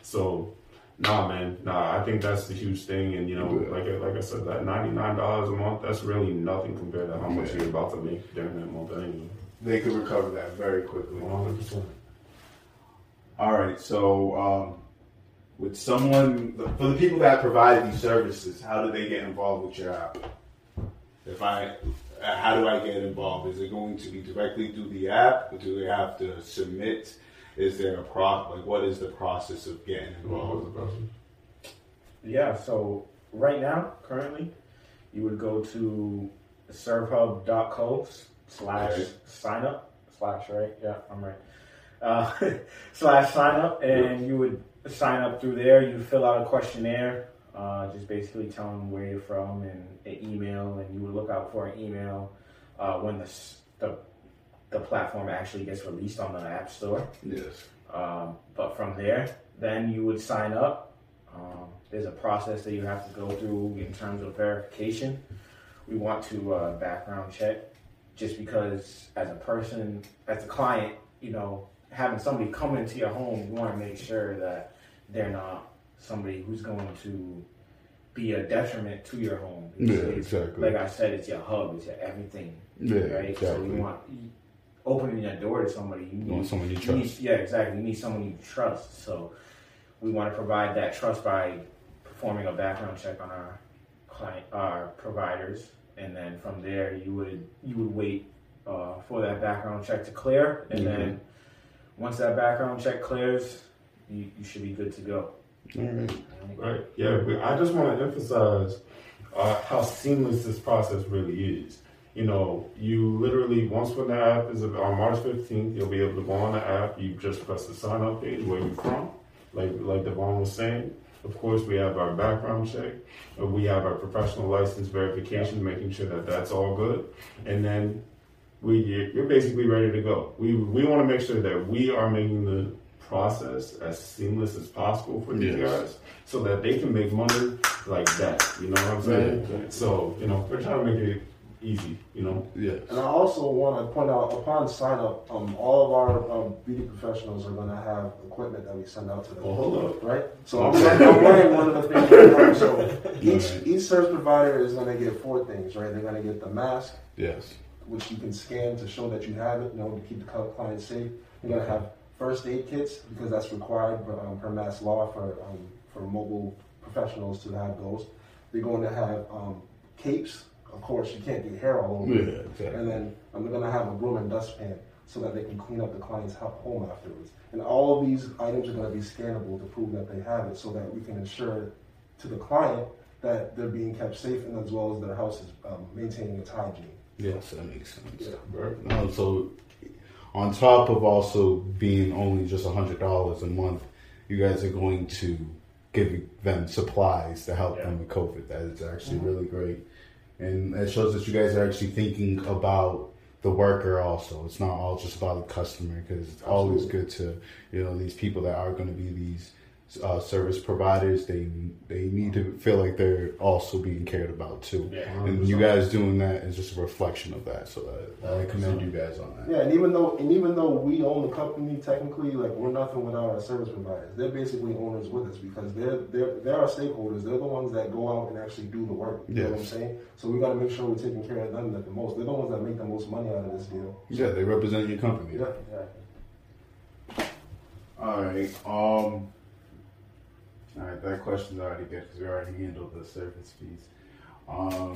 So nah man, nah, I think that's the huge thing and you know, Yeah. like I- like I said, that ninety nine dollars a month, that's really nothing compared to how much Yeah. you're about to make during that month anyway. They could recover that very quickly. One hundred percent. All right, so um, with someone for the people that provide these services, how do they get involved with your app? If I, uh, how do I get involved? Is it going to be directly through the app? Or do they have to submit? Is there a pro? Like, what is the process of getting involved? With the person? Yeah, so right now, currently, you would go to svrhub.co slash Okay. sign up slash right yeah I'm right uh, slash sign up and you would sign up through there you fill out a questionnaire uh, just basically tell them where you're from and an email and you would look out for an email uh, when the, the the platform actually gets released on the App Store. Yes. Um, but from there, then you would sign up. Um, there's a process that you have to go through in terms of verification. We want to uh, background check just because, as a person, as a client, you know, having somebody come into your home, you want to make sure that they're not somebody who's going to be a detriment to your home. Yeah, exactly. Like I said, it's your hub, it's your everything, Yeah, right? So exactly. you want opening that door to somebody. You You want need someone you you trust. need- yeah, exactly. You need someone you trust. So we want to provide that trust by performing a background check on our client, our providers, and then from there you would you would wait uh, for that background check to clear, and then once that background check clears, you, you should be good to go. All right. Right. Yeah. But I just want to emphasize uh, how seamless this process really is. You know, you literally once when the app is on March fifteenth, you'll be able to go on the app. You just press the sign up page where you're from, like like Devaughn was saying. Of course, we have our background check. uh, We have our professional license verification, making sure that that's all good, and then we you're you're basically ready to go. We we want to make sure that we are making the process as seamless as possible for these Yes. guys, so that they can make money like that. You know what I'm saying? Yeah. So you know we're trying to make it easy. You know. Yes. And I also want to point out, upon sign up, um, all of our um, beauty professionals are going to have equipment that we send out to them. Well, hold up. Right? So I'm, I'm wearing one of the things right now. So each, Right. each service provider is going to get four things, right? They're going to get the mask, Yes. which you can scan to show that you have it, you know, to keep the cl- client safe. You're going to have first aid kits because that's required per, um, per mass law for, um, for mobile professionals to have those. They're going to have um, capes. Of course, you can't get hair all over. Yeah, exactly. And then I'm going to have a broom and dustpan so that they can clean up the client's home afterwards. And all of these items are going to be scannable to prove that they have it so that we can ensure to the client that they're being kept safe and as well as their house is um, maintaining its hygiene. Yes, that makes sense. Yeah. Right. No, so on top of also being only just a hundred dollars a month, you guys are going to give them supplies to help them with COVID. That is actually mm-hmm. really great, and it shows that you guys are actually thinking about the worker also. It's not all just about the customer because it's always good to you know these people that are going to be these uh, service providers. They they need to feel like they're also being cared about too. Yeah. And you guys doing that is just a reflection of that. So uh, I commend you guys on that. Yeah, and even though and even though we own the company technically, like we're nothing without our service providers. They're basically owners with us because they're they're they're our stakeholders. They're the ones that go out and actually do the work. You know what I'm saying? So we got to make sure we're taking care of them the most. They're the ones that make the most money out of this deal. Yeah, they represent your company. Yeah. Exactly. All right. Um. All right. That question's already good because we already handled the service fees. Um.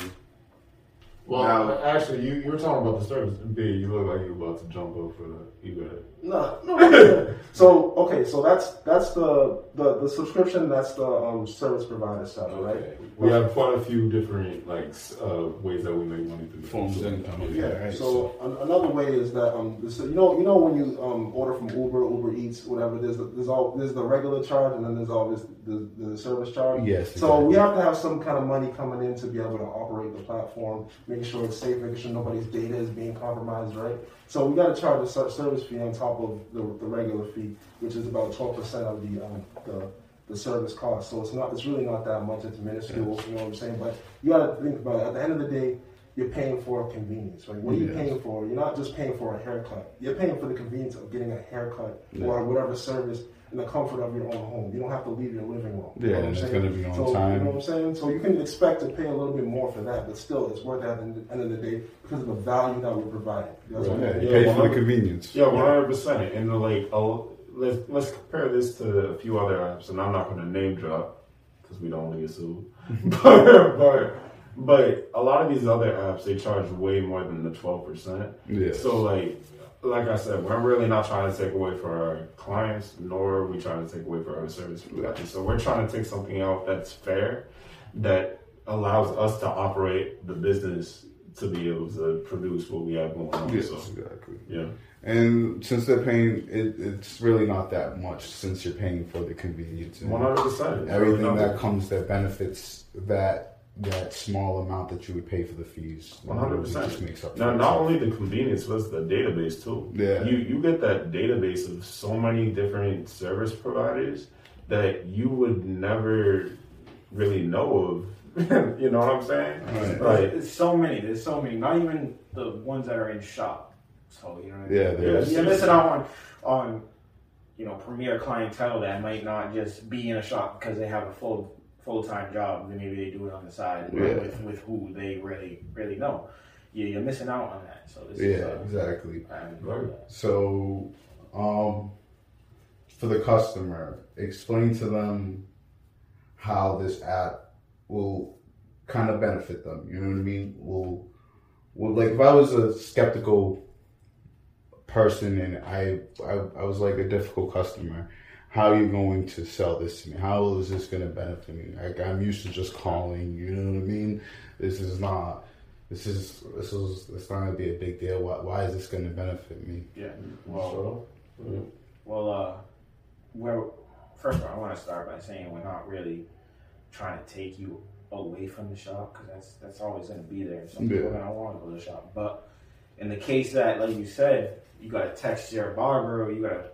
Well, Now- actually, you you were talking about the service. B, you look like you were about to jump for the. You got it. No, no. so okay, so that's that's the the, the subscription. That's the um, service provider side, right? We have quite a few different like uh, ways that we make money through the Forms of income. Yeah. right, so an, another way is that um, this, you know, you know when you um, order from Uber, Uber Eats, whatever. There's there's all there's the regular charge, and then there's always the, the service charge. Yes, So we have to have some kind of money coming in to be able to operate the platform, making sure it's safe, making sure nobody's data is being compromised, right? So we got to charge a service fee on top of the, the regular fee, which is about twelve percent of the um, the the service cost. So it's not it's really not that much. It's minuscule. You know what I'm saying? But you got to think about it. At the end of the day, you're paying for convenience, right? What are you Yes. paying for? You're not just paying for a haircut. You're paying for the convenience of getting a haircut Yeah. or whatever service in the comfort of your own home. You don't have to leave your living room. You Yeah, know what I'm it's saying? gonna be on so, time. You know what I'm saying? So you can expect to pay a little bit more for that, but still, it's worth it at the end of the day because of the value that we're providing. That's what Yeah, you Yeah, pay for the convenience. Yeah, one hundred percent. And uh, like, oh, let's let's compare this to a few other apps, and I'm not going to name drop because we don't want to get sued. but, but but a lot of these other apps they charge way more than the twelve percent. Yeah. So like like I said, we're really not trying to take away for our clients, nor are we trying to take away for our service providers. So we're trying to take something out that's fair, that allows us to operate the business to be able to produce what we have going on. Yes, So exactly. yeah. And since they're paying, it, it's really not that much since you're paying for the convenience. One hundred percent. Everything that comes that benefits that that small amount that you would pay for the fees. One hundred It just percent. makes up. Now, not only the convenience, but it's the database too. Yeah. You you get that database of so many different service providers that you would never really know of. you know what I'm saying? Right. Like, There's so many. There's so many. Not even the ones that are in shop. So you know. What I mean? Yeah, there's- You're missing out on on you know premier clientele that might not just be in a shop because they have a full full time job. Then maybe they do it on the side Yeah. with with who they really really know. Yeah, you're missing out on that. So this Yeah, is uh, exactly. Right. So, um, for the customer, explain to them how this app will kind of benefit them. You know what I mean? Will, will like if I was a skeptical person and I, I, I was like a difficult customer, how are you going to sell this to me? How is this going to benefit me? Like I'm used to just calling. You know what I mean? This is not. This is this is it's not gonna be a big deal. Why, why is this gonna benefit me? Yeah. Well, so, yeah. Well, uh, well, first of all, I want to start by saying we're not really trying to take you away from the shop because that's that's always going to be there. Some people are going to want to go to the shop, but in the case that, like you said, you got to text your barber or you got to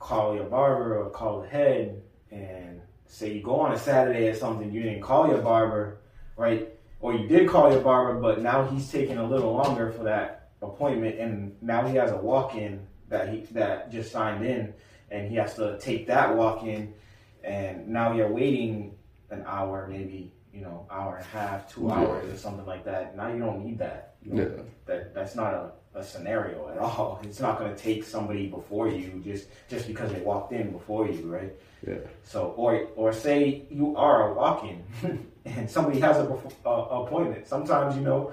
call your barber or call ahead and say you go on a Saturday or something, you didn't call your barber, right? Or you did call your barber, but now he's taking a little longer for that appointment, and now he has a walk-in that he that just signed in, and he has to take that walk-in, and now you're waiting an hour, maybe you know, hour and a half, two Yeah. hours, or something like that. Now you don't need that. You don't, Yeah. That that's not a, a scenario at all. It's not going to take somebody before you just just because they walked in before you, right? Yeah. So, or or say you are a walk-in and somebody has a uh, appointment. Sometimes you know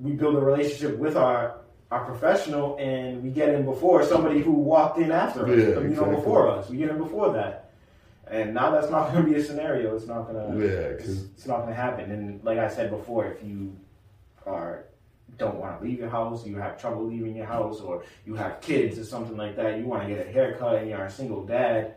we build a relationship with our our professional and we get in before somebody who walked in after us. Yeah, you know, before us. We get in before that, and now that's not going to be a scenario. It's not going to. Yeah, It's, it's not going to happen. And like I said before, if you are don't want to leave your house, you have trouble leaving your house, or you have kids or something like that, you want to get a haircut and you're a single dad,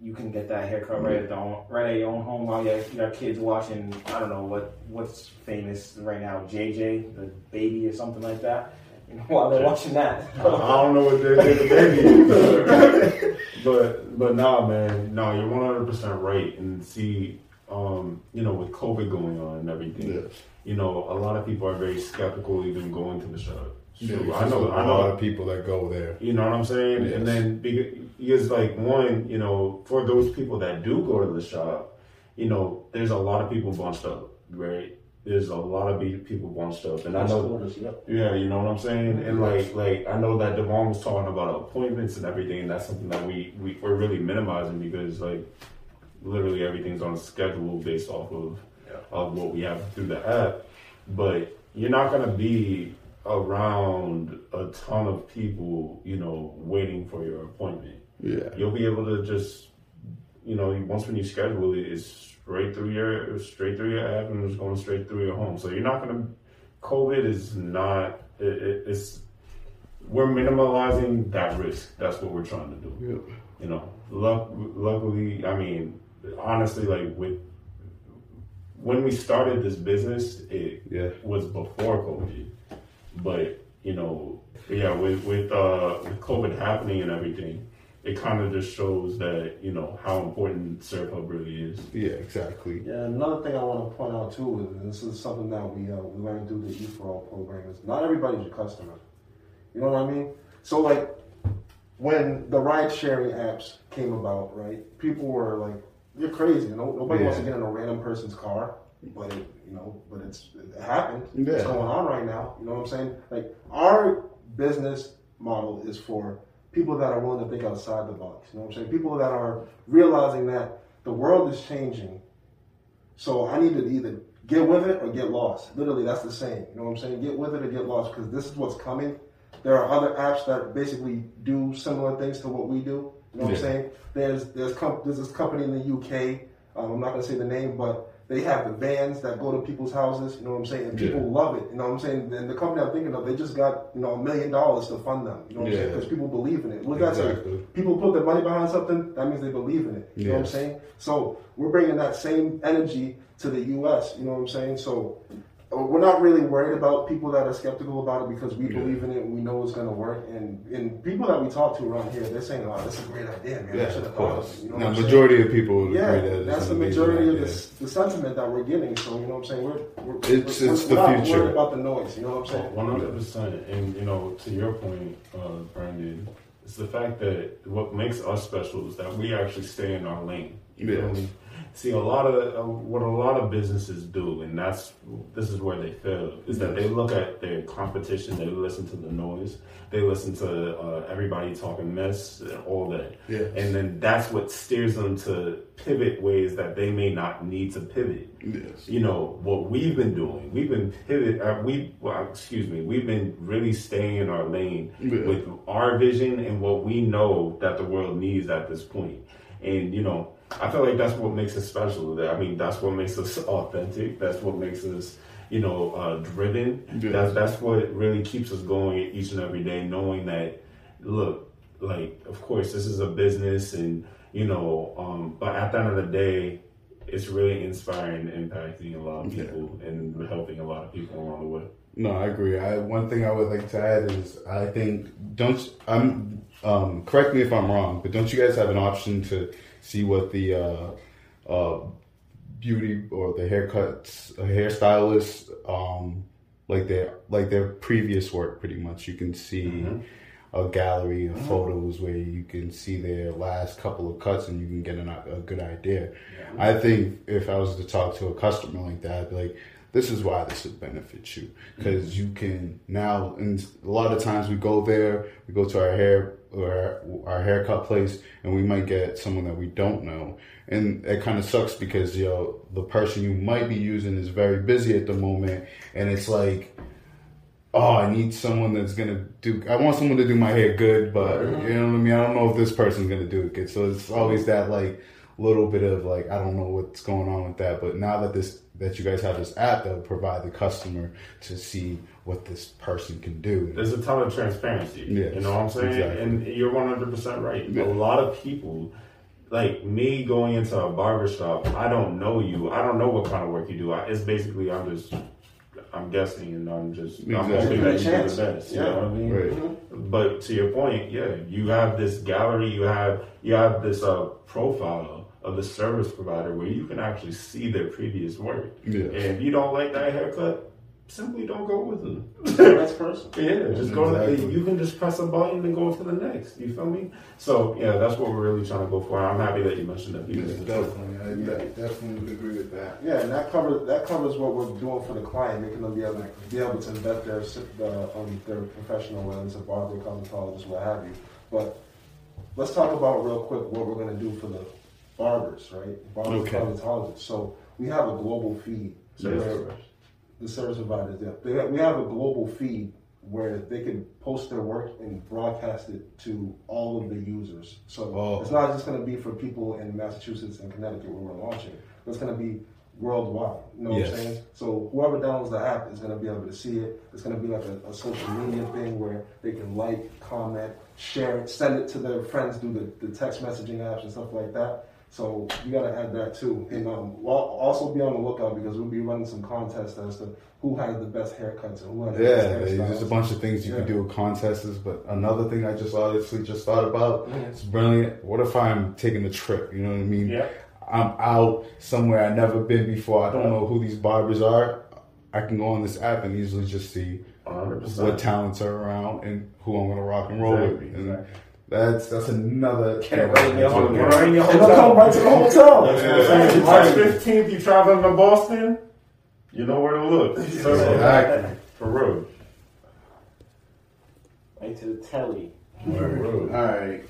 you can get that haircut right at the own, right at your own home while your, your kids watching. I don't know what what's famous right now, JJ the baby or something like that. You know, while they're watching that. I don't know what they did the baby is. but but nah man, no, you're one hundred percent right. And see, um, you know, with COVID going on and everything, Yeah. You know, a lot of people are very skeptical even going to the shop. Yeah, I know, a I lot of people that go there. you know what I'm saying? Yes. And then because, because like one, you know, for those people that do go to the shop, you know, there's a lot of people bunched up, right? There's a lot of be- people bunched up, and I know, yeah, you know what I'm saying. And like, like I know that Devaughn was talking about appointments and everything, and that's something that we, we we're really minimizing because like, literally everything's on schedule based off of of what we have through the app. But you're not gonna be around a ton of people, you know, waiting for your appointment. Yeah. You'll be able to just, you know, once when you schedule it, it's straight through your straight through your app and it's going straight through your home. So you're not gonna. COVID is not. It, it, it's we're minimalizing that risk. That's what we're trying to do. Yeah. You know, luck, luckily, I mean, honestly, like with when we started this business, it Yeah. was before COVID, but you know, yeah, with with uh, with COVID happening and everything, it kind of just shows that you know how important SvrHub really is. Yeah, exactly. Yeah, another thing I want to point out too is and this is something that we uh, we learned through the E for All program is not everybody's your customer. You know what I mean? So like when the ride sharing apps came about, right? People were like, "You're crazy! No, nobody wants to get in a random person's car." But it, you know, but it's it happened. Yeah. It's going on right now. You know what I'm saying? Like our business model is for people that are willing to think outside the box. You know what I'm saying? People that are realizing that the world is changing so I need to either get with it or get lost. Literally, that's the same. You know what I'm saying? Get with it or get lost because this is what's coming. There are other apps that basically do similar things to what we do. You know what Yeah. I'm saying? There's there's com- there's this company in the UK. Um, I'm not going to say the name, but They have the vans that go to people's houses. You know what I'm saying? And people love it. You know what I'm saying? And the company I'm thinking of, they just got you know a million dollars to fund them. You know what I'm saying? Because people believe in it. What that's Exactly. people put their money behind something. That means they believe in it. You know what I'm saying? So we're bringing that same energy to the U.S. You know what I'm saying? So we're not really worried about people that are skeptical about it because we Yeah. believe in it we know it's going to work. And and people that we talk to around here, they're saying, "Oh, that's a great idea, man. I Yeah, should of have thought of course. it." You know now, what I'm saying? majority of people would Yeah, agree that it's that's the majority of idea. the, the sentiment that we're getting. So you know what I'm saying? We're, we're It's- we're, it's we're the not future. worried about the noise. You know what I'm saying? One hundred percent, and you know, to your point, uh, Brandon, it's the fact that what makes us special is that we actually stay in our lane. You feel Yes. See, a lot of uh, what a lot of businesses do, and that's this is where they fail, is that they look at their competition, they listen to the noise, they listen to uh, everybody talking mess, and all that, Yes. and then that's what steers them to pivot ways that they may not need to pivot Yes. you know what we've been doing we've been pivot uh, we well, excuse me we've been really staying in our lane Yeah. with our vision and what we know that the world needs at this point and you know i feel like that's what makes us special That- i mean that's what makes us authentic that's what makes us you know uh, driven Yeah. that's that's what really keeps us going each and every day knowing that look like of course this is a business and you know um but at the end of the day it's really inspiring and impacting a lot of Yeah. people and helping a lot of people along the way No, I agree. I, one thing I would like to add is I think don't I'm um, correct me if I'm wrong, but don't you guys have an option to see what the uh, uh, beauty or the haircuts uh, hairstylists um, like their like their previous work pretty much? You can see a gallery of photos where you can see their last couple of cuts and you can get an, a good idea. I think if i was to talk to a customer like that I'd be like this is why this would benefit you because you can now and a lot of times we go there we go to our hair or our haircut place and we might get someone that we don't know and it kind of sucks because you know the person you might be using is very busy at the moment and it's like oh, I need someone that's gonna do. I want someone to do my hair good, but you uh-huh. know what I mean. I don't know if this person's gonna do it good. So it's always that like little bit of like I don't know what's going on with that. But now that this that you guys have this app that will provide the customer to see what this person can do. there's a ton of transparency Yes, you know what i'm saying exactly. and you're 100% right Yeah. a lot of people like me going into a barber shop i don't know you i don't know what kind of work you do I, it's basically i'm just i'm guessing and i'm just i'm hoping that you do the best you Yeah. know what i mean Right. But to your point, yeah, you have this gallery, you have you have this uh, profile of the service provider where you can actually see their previous work. Yes. And if you don't like that haircut, simply don't go with them. Next person. yeah, just go. To, Exactly. you can just press a button and go to the next. You feel me? So yeah, that's what we're really trying to go for. I'm happy that you mentioned that. Yes, definitely. I de- definitely would agree with that. Yeah, and that covers that covers what we're doing for the client, making them be able to be able to vet their uh, um, their professional, whether it's a barber, cosmetologist, what have you. But let's talk about real quick what we're going to do for the barbers, right? Barbers, Okay. cosmetologists. So we have a global feed. Where- the service providers. Yeah, they we have a global feed where they can post their work and broadcast it to all of the users. So Oh. it's not just going to be for people in Massachusetts and Connecticut where we're launching. It's going to be worldwide. You know Yes. what I'm saying? So whoever downloads the app is going to be able to see it. It's going to be like a, a social media thing where they can like, comment, share it, send it to their friends, do the, the text messaging apps and stuff like that. So you got to add that too, and um, also be on the lookout because we'll be running some contests as to who has the best haircuts and who has the Yeah, best there's a bunch of things you Yeah. can do with contests, but another thing I just honestly just thought about, Mhm. it's brilliant. What if I'm taking a trip? You know what I mean? Yeah. I'm out somewhere I've never been before. I don't know who these barbers are. I can go on this app and easily just see 100%. what talents are around and who I'm gonna rock and roll Exactly, with. And exactly. That's that's another. Get it right in your home. Yeah. Right in your And they'll come hotel. right to the hotel. That's what I'm saying. March 15th, you traveling to Boston, you know where to look. So, Exactly. For real. Right to the telly. All right.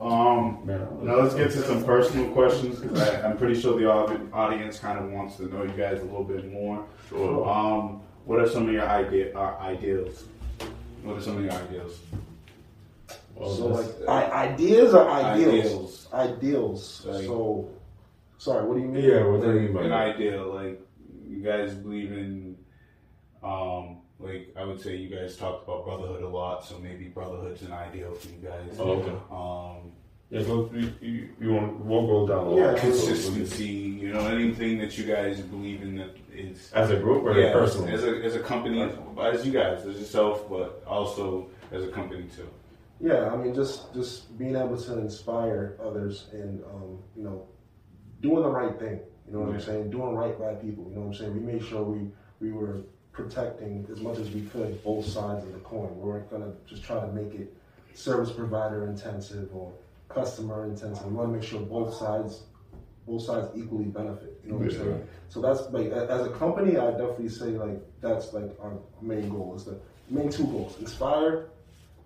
Um, Man, now let's get to some personal questions because I'm pretty sure the audience kind of wants to know you guys a little bit more. Sure. Um, what are some of your idea uh, ideals? What are some of your ideals? Well, so that's- like I, ideas or ideals? Ideals. Ideals. Like- so Sorry, what do you mean? Yeah, what do you mean by an ideal like you guys believe in um like I would say you guys talked about brotherhood a lot, so maybe brotherhood's an ideal for you guys. Oh, okay. Um Yeah, go. You, you, you want? We'll go down. a Yeah, consistency, you know, anything that you guys believe in that is As a group or yeah, personally? as a as a company, as you guys, as yourself, but also as a company too. Yeah, I mean, just just being able to inspire others and um, you know, doing the right thing. You know what I'm saying? Doing right by people. You know what I'm saying? We made sure we we were protecting as much as we could both sides of the coin. We weren't gonna just try to make it service provider intensive or customer intensive. We want to make sure both sides both sides equally benefit. You know what I'm saying? So that's like as a company, I definitely say like that's like our main goal is the main two goals: inspire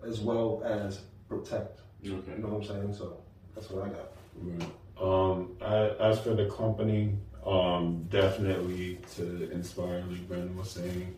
as well as protect. Okay. You know what I'm saying? So that's what I got. Right. Um, I, as for the company, um, definitely to inspire, like Brandon was saying,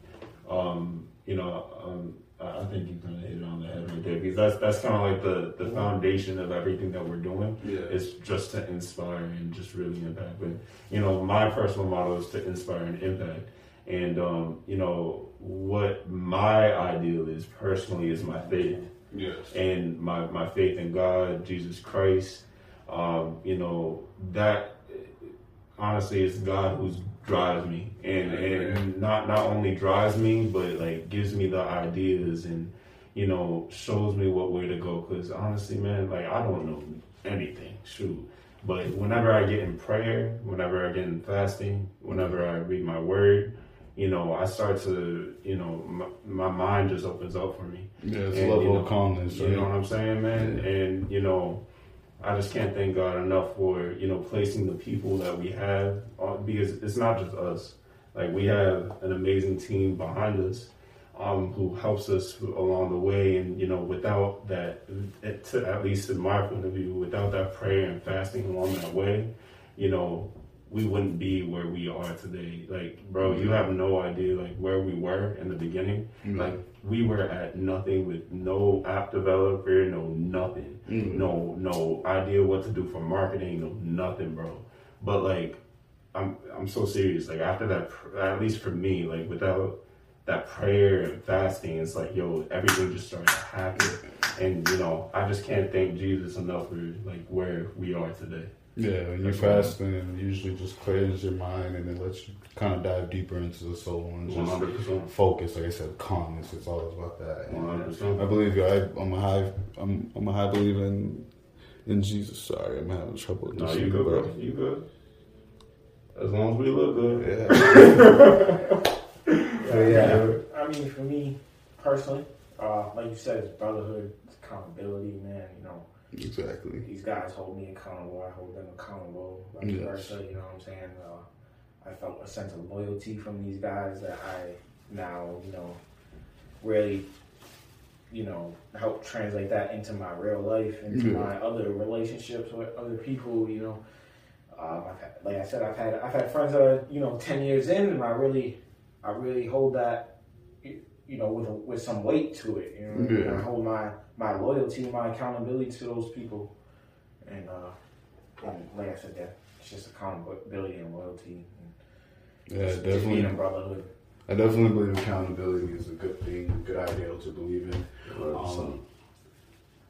um, you know, um, I I think you kind of hit it on the head right there because that's that's kind of like the, the foundation of everything that we're doing. Yeah. is just to inspire and just really impact. But you know, my personal motto is to inspire and impact. And um, you know what my ideal is personally is my faith Yes. and my, my faith in God, Jesus Christ. Um, you know, that honestly is God who drives me and, and not not only drives me but like gives me the ideas and you know shows me what way to go because honestly man like I don't know anything shoot but whenever I get in prayer whenever I get in fasting whenever I read my word you know I start to you know my, my mind just opens up for me Yeah, it's a And, level you know, of calmness. you know what I'm saying, man? And you know, I just can't thank God enough for you know placing the people that we have on, because it's not just us. Like we have an amazing team behind us um, who helps us along the way, and you know, without that, at least in my point of view, without that prayer and fasting along that way, you know, we wouldn't be where we are today. Like, bro, you mm-hmm. have no idea like where we were in the beginning. Mm-hmm. Like, we were at nothing with no app developer, no nothing, mm-hmm. no no idea what to do for marketing, no nothing, bro. But like, I'm I'm so serious. Like after that, at least for me, like without that prayer and fasting, it's like yo, everything just started to happen, and you know, I just can't thank Jesus enough for like where we are today. Yeah, when you fast, then it usually just clears your mind and it lets you kind of dive deeper into the soul and just hundred percent. focus. Like I said, calmness. It's always about that. One hundred I believe you. I, I'm a high. I'm, I'm a high believer in in Jesus. Sorry, I'm having trouble. with No, this you good, bro. bro. You good. As long as we look good. Yeah. Yeah, I mean, for me personally, uh, like you said, it's brotherhood, it's accountability, man. You know, exactly. these guys hold me accountable. I hold them accountable. Vice Yes. versa. You know what I'm saying? Uh, I felt a sense of loyalty from these guys that I now, you know, really, you know, help translate that into my real life, into Yeah. my other relationships with other people. You know, um, I've had, like I said, I've had I've had friends that are you know ten years in, and I really, I really hold that. You know, with a, with some weight to it, you know, what I mean? Yeah. I hold my my loyalty, and my accountability to those people, and uh, and like I said, that it's just accountability and loyalty. And Yeah, just, just being definitely. a brotherhood. I definitely believe accountability is a good thing, a good ideal to believe in. Um,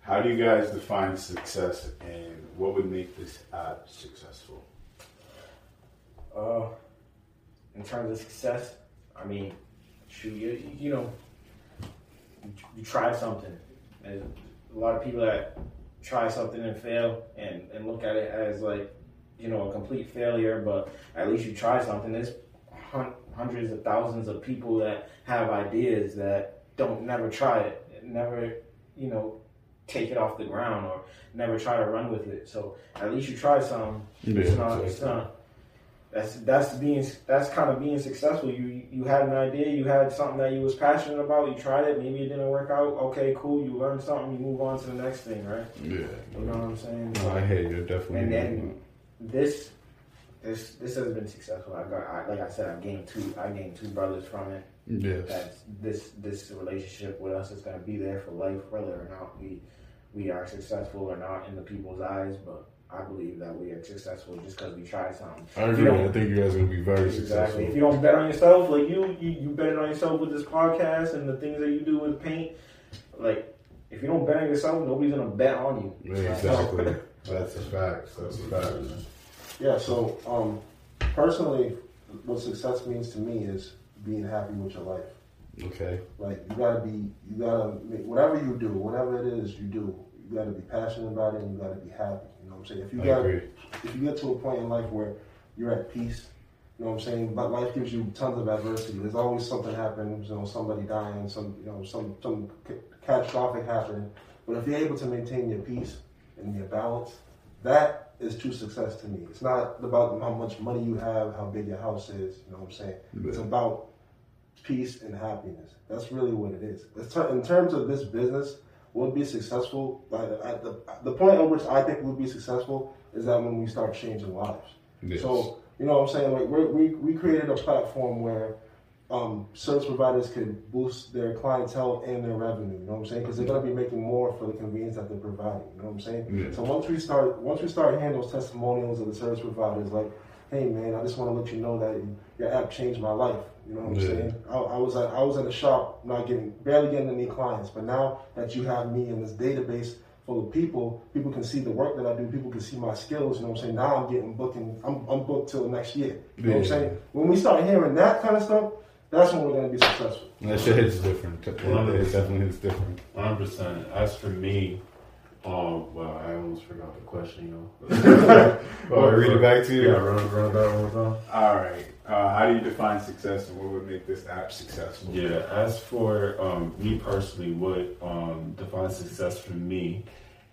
How do you guys define success, and what would make this app successful? Uh, in terms of success, I mean, shoot, you, you know, you, you try something. There's a lot of people that try something and fail and, and look at it as like, you know, a complete failure, but at least you try something. There's hun- hundreds of thousands of people that have ideas that don't never try it, never, you know, take it off the ground or never try to run with it. So at least you try some. Yeah, it's not. It's not. That's that's being that's kind of being successful. You you had an idea, you had something that you was passionate about. You tried it, maybe it didn't work out. Okay, cool. You learned something. You move on to the next thing, right? Yeah. You know what I'm saying? No, I hear you. Definitely. And then this this this has been successful. I got I, like I said, I gained two I gained two brothers from it. yes. That's this this relationship with us is gonna be there for life, whether or not we we are successful or not in the people's eyes. But I believe that we are successful just because we tried something. I If agree. you I think you guys are gonna be very Exactly. successful. If you don't bet on yourself, like you, you, you bet on yourself with this podcast and the things that you do with paint, like if you don't bet on yourself, nobody's gonna bet on you. Yeah, exactly. That's a fact. That's a fact. Yeah, so um, personally, what success means to me is being happy with your life. Okay. Like you gotta be, you gotta make, whatever you do, whatever it is you do, you gotta be passionate about it and you gotta be happy. You know what I'm saying? If you I got, agree. if you get to a point in life where you're at peace, you know what I'm saying. But life gives you tons of adversity. There's always something happens, You know, somebody dying, some you know, some some catastrophic happening. But if you're able to maintain your peace and your balance, that is true success to me. It's not about how much money you have, how big your house is. You know what I'm saying? It's about peace and happiness. That's really what it is. In terms of this business, we'll be successful. Like, at the, the point at which I think we'll be successful is that when we start changing lives. Yes. So, you know what I'm saying? Like, we're, we, we created a platform where um, service providers could boost their clientele and their revenue. You know what I'm saying? Because they're going to be making more for the convenience that they're providing. You know what I'm saying? Yeah. So once we start, once we start hearing those testimonials of the service providers, like, hey man, I just want to let you know that your app changed my life. You know what I'm Yeah. saying? I, I was at, I was in the shop, not getting, barely getting any clients, but now that you have me in this database full of people, people can see the work that I do. People can see my skills. You know what I'm saying? Now I'm getting booking. I'm, I'm booked till next year. You know what I'm saying? When we start hearing that kind of stuff, that's when we're gonna be successful. That shit hits different. It it definitely hits different. One hundred percent. As for me, um, well, I almost forgot the question, yo. Oh, I read it back to you? Yeah, run, run it back one more time. All right. Uh, how do you define success, and what would make this app successful? Yeah, as for um, me personally, what um, defines success for me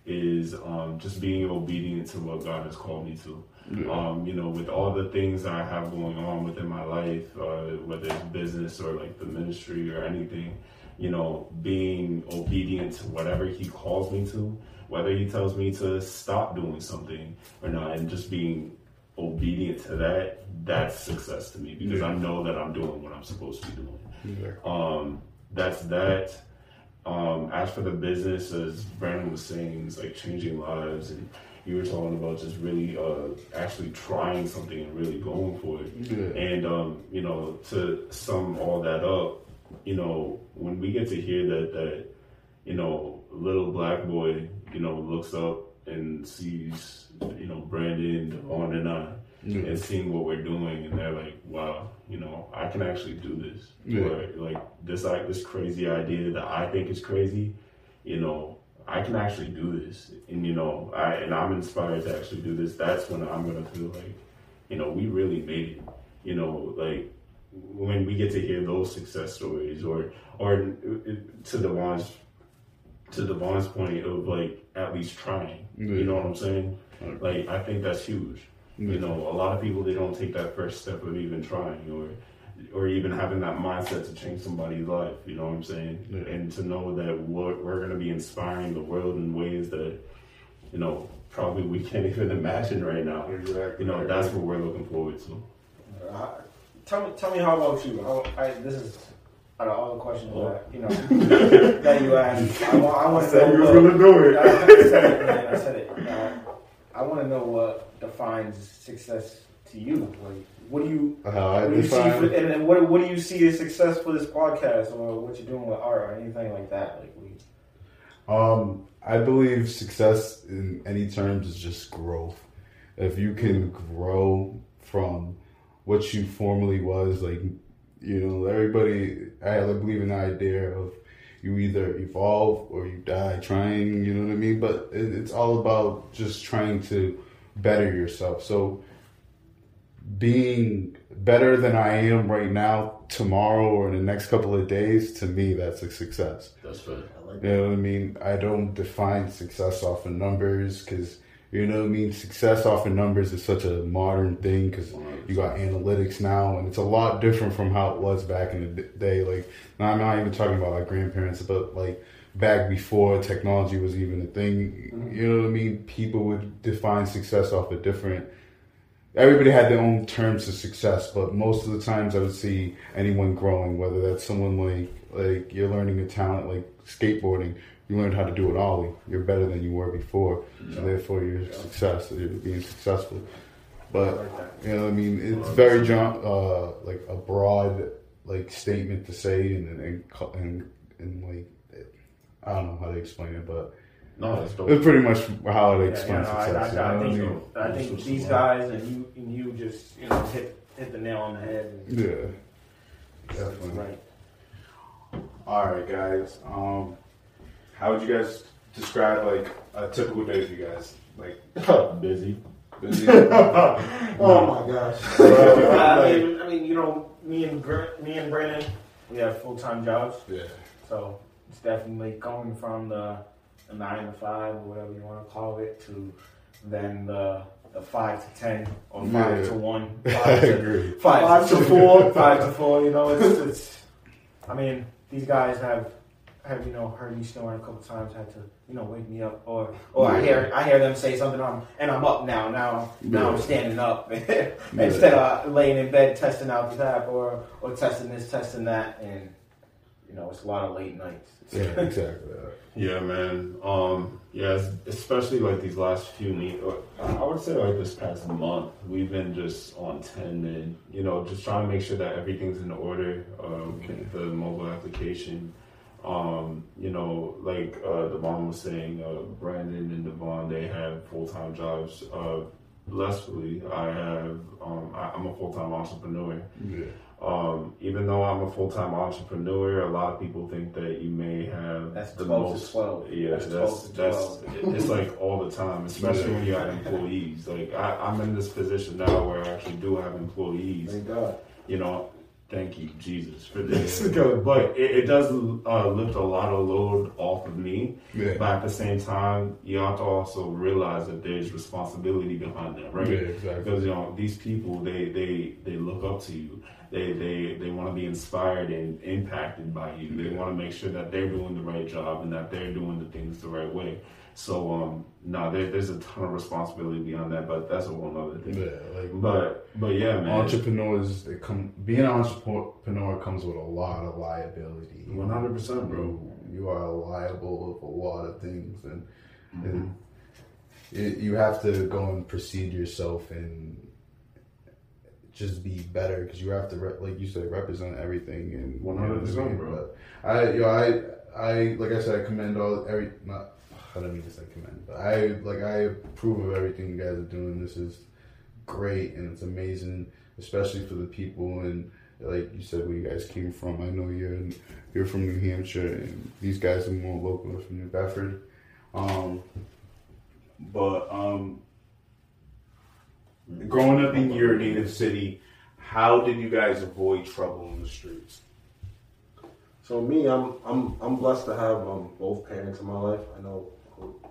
is um, just being obedient to what God has called me to. Um, you know, with all the things I have going on within my life, uh, whether it's business or like the ministry or anything, you know, being obedient to whatever He calls me to, whether He tells me to stop doing something or not, and just being obedient to that, that's success to me because I know that I'm doing what I'm supposed to be doing. Um, that's that. Um, as for the business, as Brandon was saying, it's like changing lives, and you were talking about just really uh, actually trying something and really going for it. Yeah. And um, you know, to sum all that up, you know, when we get to hear that that you know little black boy, you know, looks up and sees you know Brandon, on and on, Yeah. and seeing what we're doing, and they're like, wow, you know, I can actually do this. Yeah. Or like this like this crazy idea that I think is crazy, you know, I can actually do this. And you know, I and I'm inspired to actually do this. That's when I'm gonna feel like, you know, we really made it. You know, like when we get to hear those success stories or or uh, to Devaughn's to Devaughn's point of like at least trying. You know what I'm saying? Like I think that's huge. You know, a lot of people they don't take that first step of even trying or or even having that mindset to change somebody's life. You know what I'm saying? Yeah. And to know that we're, we're going to be inspiring the world in ways that you know probably we can't even imagine right now. Exactly. You know, that's what we're looking forward to. Uh, tell me, tell me how about you? How, I, this is out of all the questions that you know that you asked. I want, I want to know. what- do I, I said it, man. I said it. Uh, I want to know what defines success to you. Like, what do you, I what do you see, for, and then what, what do you see as success for this podcast, or what you're doing with art, or anything like that? Like, we, Um, I believe success in any terms is just growth. If you can grow from what you formerly was, like you know, everybody I believe in the idea of you either evolve or you die trying. You know what I mean? But it, it's all about just trying to better yourself. So being better than I am right now, tomorrow or in the next couple of days, to me, that's a success. That's right. I like You know what I mean? I don't define success off of numbers because, you know what I mean? Success off of numbers is such a modern thing because you got analytics now and it's a lot different from how it was back in the day. Like, now I'm not even talking about our grandparents, but like back before technology was even a thing. Mm-hmm. You know what I mean? People would define success off of different. Everybody had their own terms of success, but most of the times I would see anyone growing, whether that's someone like like you're learning a talent like skateboarding, you learned how to do an ollie. You're better than you were before, so therefore you're success. You're being successful. But you know, I mean, it's very John, uh, like a broad like statement to say, and and and, and like I don't know how to explain it, but No, that's dope. it's pretty much how it Yeah, explains you know, I, success. you know I, I think, mean? I think these guys and you and you just you know hit hit the nail on the head. And Yeah, definitely. Right. All right, guys. Um, how would you guys describe like a typical day for you guys? Like Busy. busy? Oh my gosh. I mean, I mean, you know, me and Gr- me and Brandon, we have full time jobs, Yeah, so it's definitely going from the, the nine to five or whatever you want to call it to then the the five to ten or five Yeah. to one, I five to, agree. five, Five to to four, five to four. You know, it's it's. I mean, these guys have have you know heard me snoring a couple times, had to you know wake me up, or or I hear I hear them say something, I'm and I'm up now. Now now I'm standing up instead of laying in bed testing out this app or or testing this, testing that, and you know it's a lot of late nights. Yeah, exactly. Yeah, man. Um, yeah, especially like these last few weeks. I would say like this past month, we've been just on ten and you know just trying to make sure that everything's in order. Um, the mobile application. Um, you know, like uh, Devaughn was saying, uh, Brandon and Devaughn, they have full time jobs. Uh, blessedly, I have. Um, I, I'm a full time entrepreneur. Yeah, Um, even though I'm a full time entrepreneur, a lot of people think that you may have That's the 12 to most. 12. Yeah, That's that's 12 that's, to it's like all the time, especially when you have employees. Like I, I'm in this position now where I actually do have employees. Thank God. You know, thank you Jesus for this. but it, it does uh, lift a lot of load off of me. yeah, But at the same time, you have to also realize that there's responsibility behind that, right? yeah, exactly. because you know these people they they they look up to you they they they want to be inspired and impacted by you they want to make sure that they're doing the right job and that they're doing the things the right way so um no there, there's a ton of responsibility beyond that but that's a whole other thing Yeah, like but but yeah man entrepreneurs, they come being an entrepreneur comes with a lot of liability. 100% bro You, are liable of a lot of things, and, Mm-hmm. and it, you have to go and proceed yourself and just be better because you have to, re- like you said, represent everything. And 100%, bro. But I, you know, I, I, like I said, I commend all every. Not, I mean to but I like I approve of everything you guys are doing. This is great and it's amazing, especially for the people and like you said where you guys came from. I know you're in, you're from New Hampshire and these guys are more local from New Bedford. Um, but um, growing up in your native city, how did you guys avoid trouble in the streets? So me, I'm I'm I'm blessed to have um, both parents in my life. I know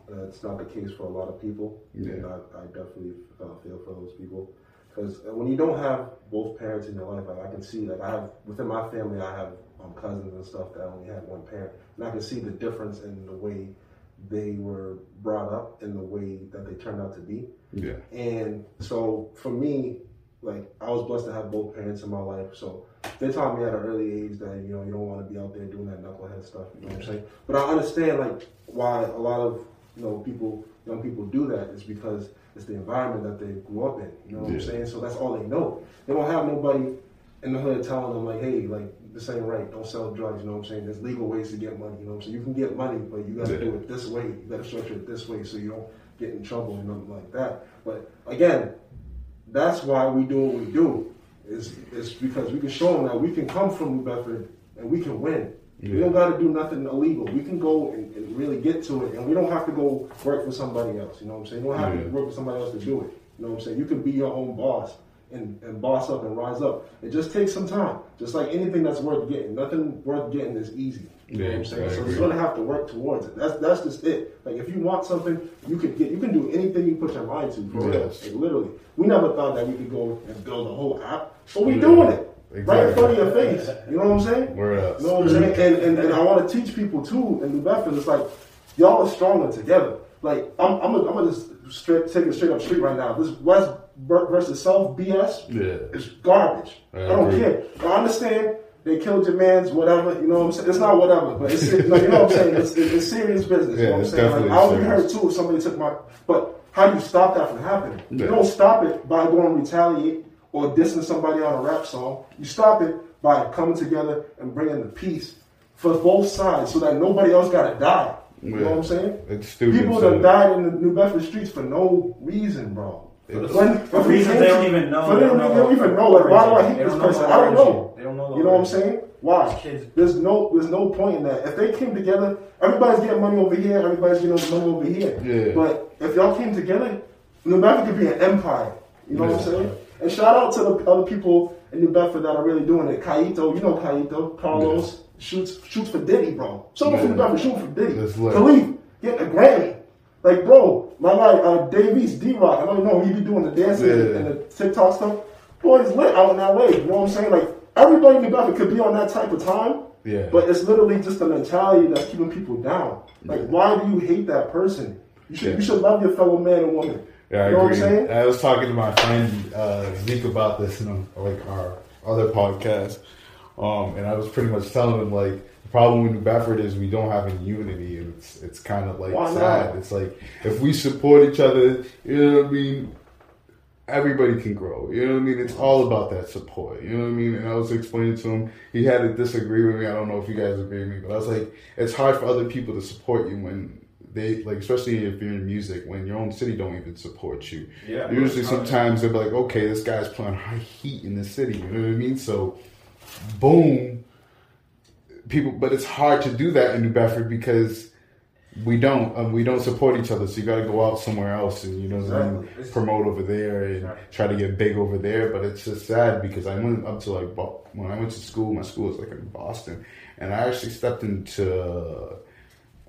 that's not the case for a lot of people, Yeah. and I, I definitely uh, feel for those people because when you don't have both parents in your life, like I can see, like I have within my family, I have um, cousins and stuff that only had one parent, and I can see the difference in the way they were brought up and the way that they turned out to be. yeah, And so for me, like I was blessed to have both parents in my life. So they taught me at an early age that you know you don't want to be out there doing that knucklehead stuff. You know what I'm saying? But I understand like why a lot of you know people, young people do that is because it's the environment that they grew up in. You know what I'm saying? So that's all they know. They don't have nobody in the hood telling them like, hey, like this ain't right. Don't sell drugs. You know what I'm saying? There's legal ways to get money. You know what I'm saying? You can get money, but you got to Yeah. do it this way. You got to structure it this way so you don't get in trouble and nothing like that. But again, that's why we do what we do. Is is because we can show them that we can come from New Bedford and we can win. We don't got to do nothing illegal. We can go and, and really get to it, and we don't have to go work for somebody else. You know what I'm saying? You don't have Yeah. to work for somebody else to do it. You know what I'm saying? You can be your own boss and, and boss up and rise up. It just takes some time. Just like anything that's worth getting. Nothing worth getting is easy. You know what I'm saying? So you're gonna have to work towards it. That's that's just it. Like if you want something, you could get you can do anything you put your mind to, for real. Yes. Like literally. We never thought that we could go and build a whole app. But we Yeah. doing it. Right in front of your face. You know what I'm saying? Word up. You know what I'm saying? And, and, and I want to teach people too in New Bedford. It's like y'all are stronger together. Like I'm, I'm, gonna, I'm just straight take it straight up street right now. This West versus South BS Yeah, is garbage. I I, don't agree. care. I understand they killed your man's whatever. You know what I'm saying? It's not whatever, but it's no, you know what I'm saying. It's, it's serious business. you Yeah, know what I'm it's saying? Like, I would be serious. hurt too if somebody took my. But how do you stop that from happening? Yeah. You don't stop it by going to retaliate or dissing somebody on a rap song. You stop it by coming together and bringing the peace for both sides, so that nobody else got to die. You know what I'm saying? It's stupid. People so- that died in the New Bedford streets for no reason, bro. It's- When- For when we reasons they don't even know. for they don't, they don't even know. Like, why do I hate this person? I don't know. They don't know the You know what I'm saying? Why? Kids. There's no, there's no point in that. If they came together, everybody's getting money over here, everybody's getting money over here. Yeah. But if y'all came together, New Bedford could be an empire. You know what I'm saying? And shout out to the other people in New Bedford that are really doing it. Kaito, you know Kaito, Carlos shoots shoots for Diddy, bro. Someone from New Yeah. Bedford shooting for Diddy. That's lit. Khalif getting a Grammy. Like, bro, my guy uh, Davies D Rock. I don't know he be doing the dancing Yeah. and the TikTok stuff. Boy, he's lit out in LA. You know what I'm saying? Like everybody in New Bedford could be on that type of time. Yeah. But it's literally just the mentality that's keeping people down. Like, Yeah. why do you hate that person? You should Yeah. you should love your fellow man and woman. Yeah, I you know what? I was talking to my friend uh, Zeke about this in like our other podcast, um, and I was pretty much telling him like the problem with New Bedford is we don't have any unity, and it's it's kind of like Why sad. not? It's like if we support each other, you know what I mean. Everybody can grow. You know what I mean? It's all about that support. You know what I mean? And I was explaining to him, he had to disagree with me. I don't know if you guys agree with me, but I was like, it's hard for other people to support you when they like, especially if you're in music, when your own city don't even support you. Yeah. Usually, sometimes they'll be like, okay, this guy's playing high heat in the city. You know what I mean? So, boom, people. But it's hard to do that in New Bedford because we don't um, we don't support each other. So you got to go out somewhere else and you know what I mean, Exactly. promote over there and Right. try to get big over there. But it's just sad because I went up to like when I went to school. My school was like in Boston, and I actually stepped into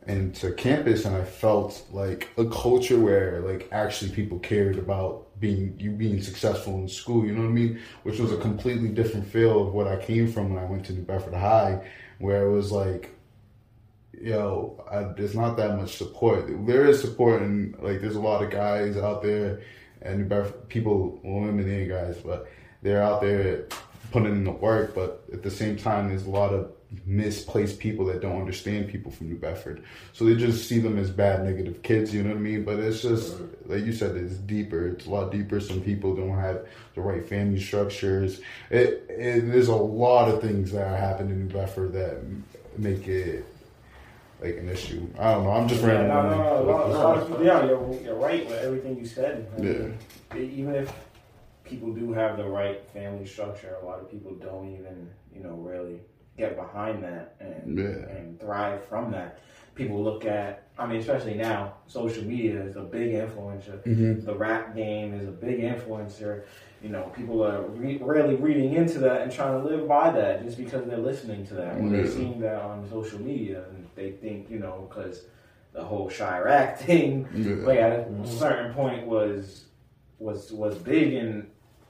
into campus and I felt like a culture where like actually people cared about being you being successful in school, you know what I mean? Which was a completely different feel of what I came from when I went to New Bedford High, where it was like, yo, I, there's not that much support. There is support and like there's a lot of guys out there and New Bedford people, women and guys, but they're out there putting in the work, but at the same time there's a lot of misplaced people that don't understand people from New Bedford. So they just see them as bad, negative kids, you know what I mean? But it's just, like you said, it's deeper. It's a lot deeper. Some people don't have the right family structures. It, it There's a lot of things that happen in New Bedford that make it like an issue. I don't know. I'm just Yeah, rambling. no, no, no, lot- a lot yeah, you're, you're right with everything you said. I mean, Even if people do have the right family structure, a lot of people don't even, you know, really get behind that and Yeah. and thrive from that. People look at, I mean, especially now, social media is a big influencer. Mhm. The rap game is a big influencer. You know, people are re- really reading into that and trying to live by that just because they're listening to that. When Yeah. they're seeing that on social media, and they think, you know, because the whole Chiraq thing, Yeah. like at a certain point was was was big and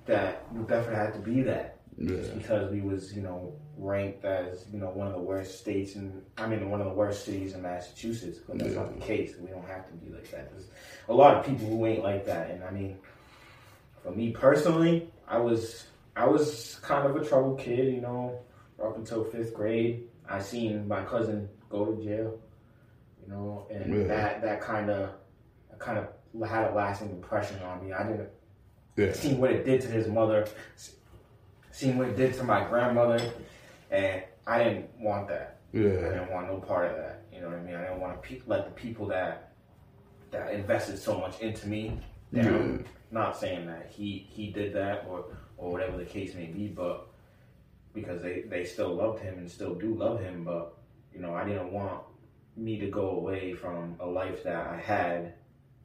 that New Bedford had to be that Yeah. just because we was you know ranked as you know one of the worst states in I mean one of the worst cities in Massachusetts but that's not the case. We don't have to be like that. There's a lot of people who ain't like that. And I mean for me personally I was I was kind of a troubled kid you know up until fifth grade. I seen my cousin go to jail you know and Yeah. that that kind of kind of had a lasting impression on me. I didn't Yeah. seen what it did to his mother, seen what it did to my grandmother, and I didn't want that. Yeah. I didn't want no part of that. You know what I mean? I didn't want to pe- let the people that that invested so much into me down. Not saying that he he did that or or whatever the case may be, but because they they still loved him and still do love him, but you know I didn't want me to go away from a life that I had.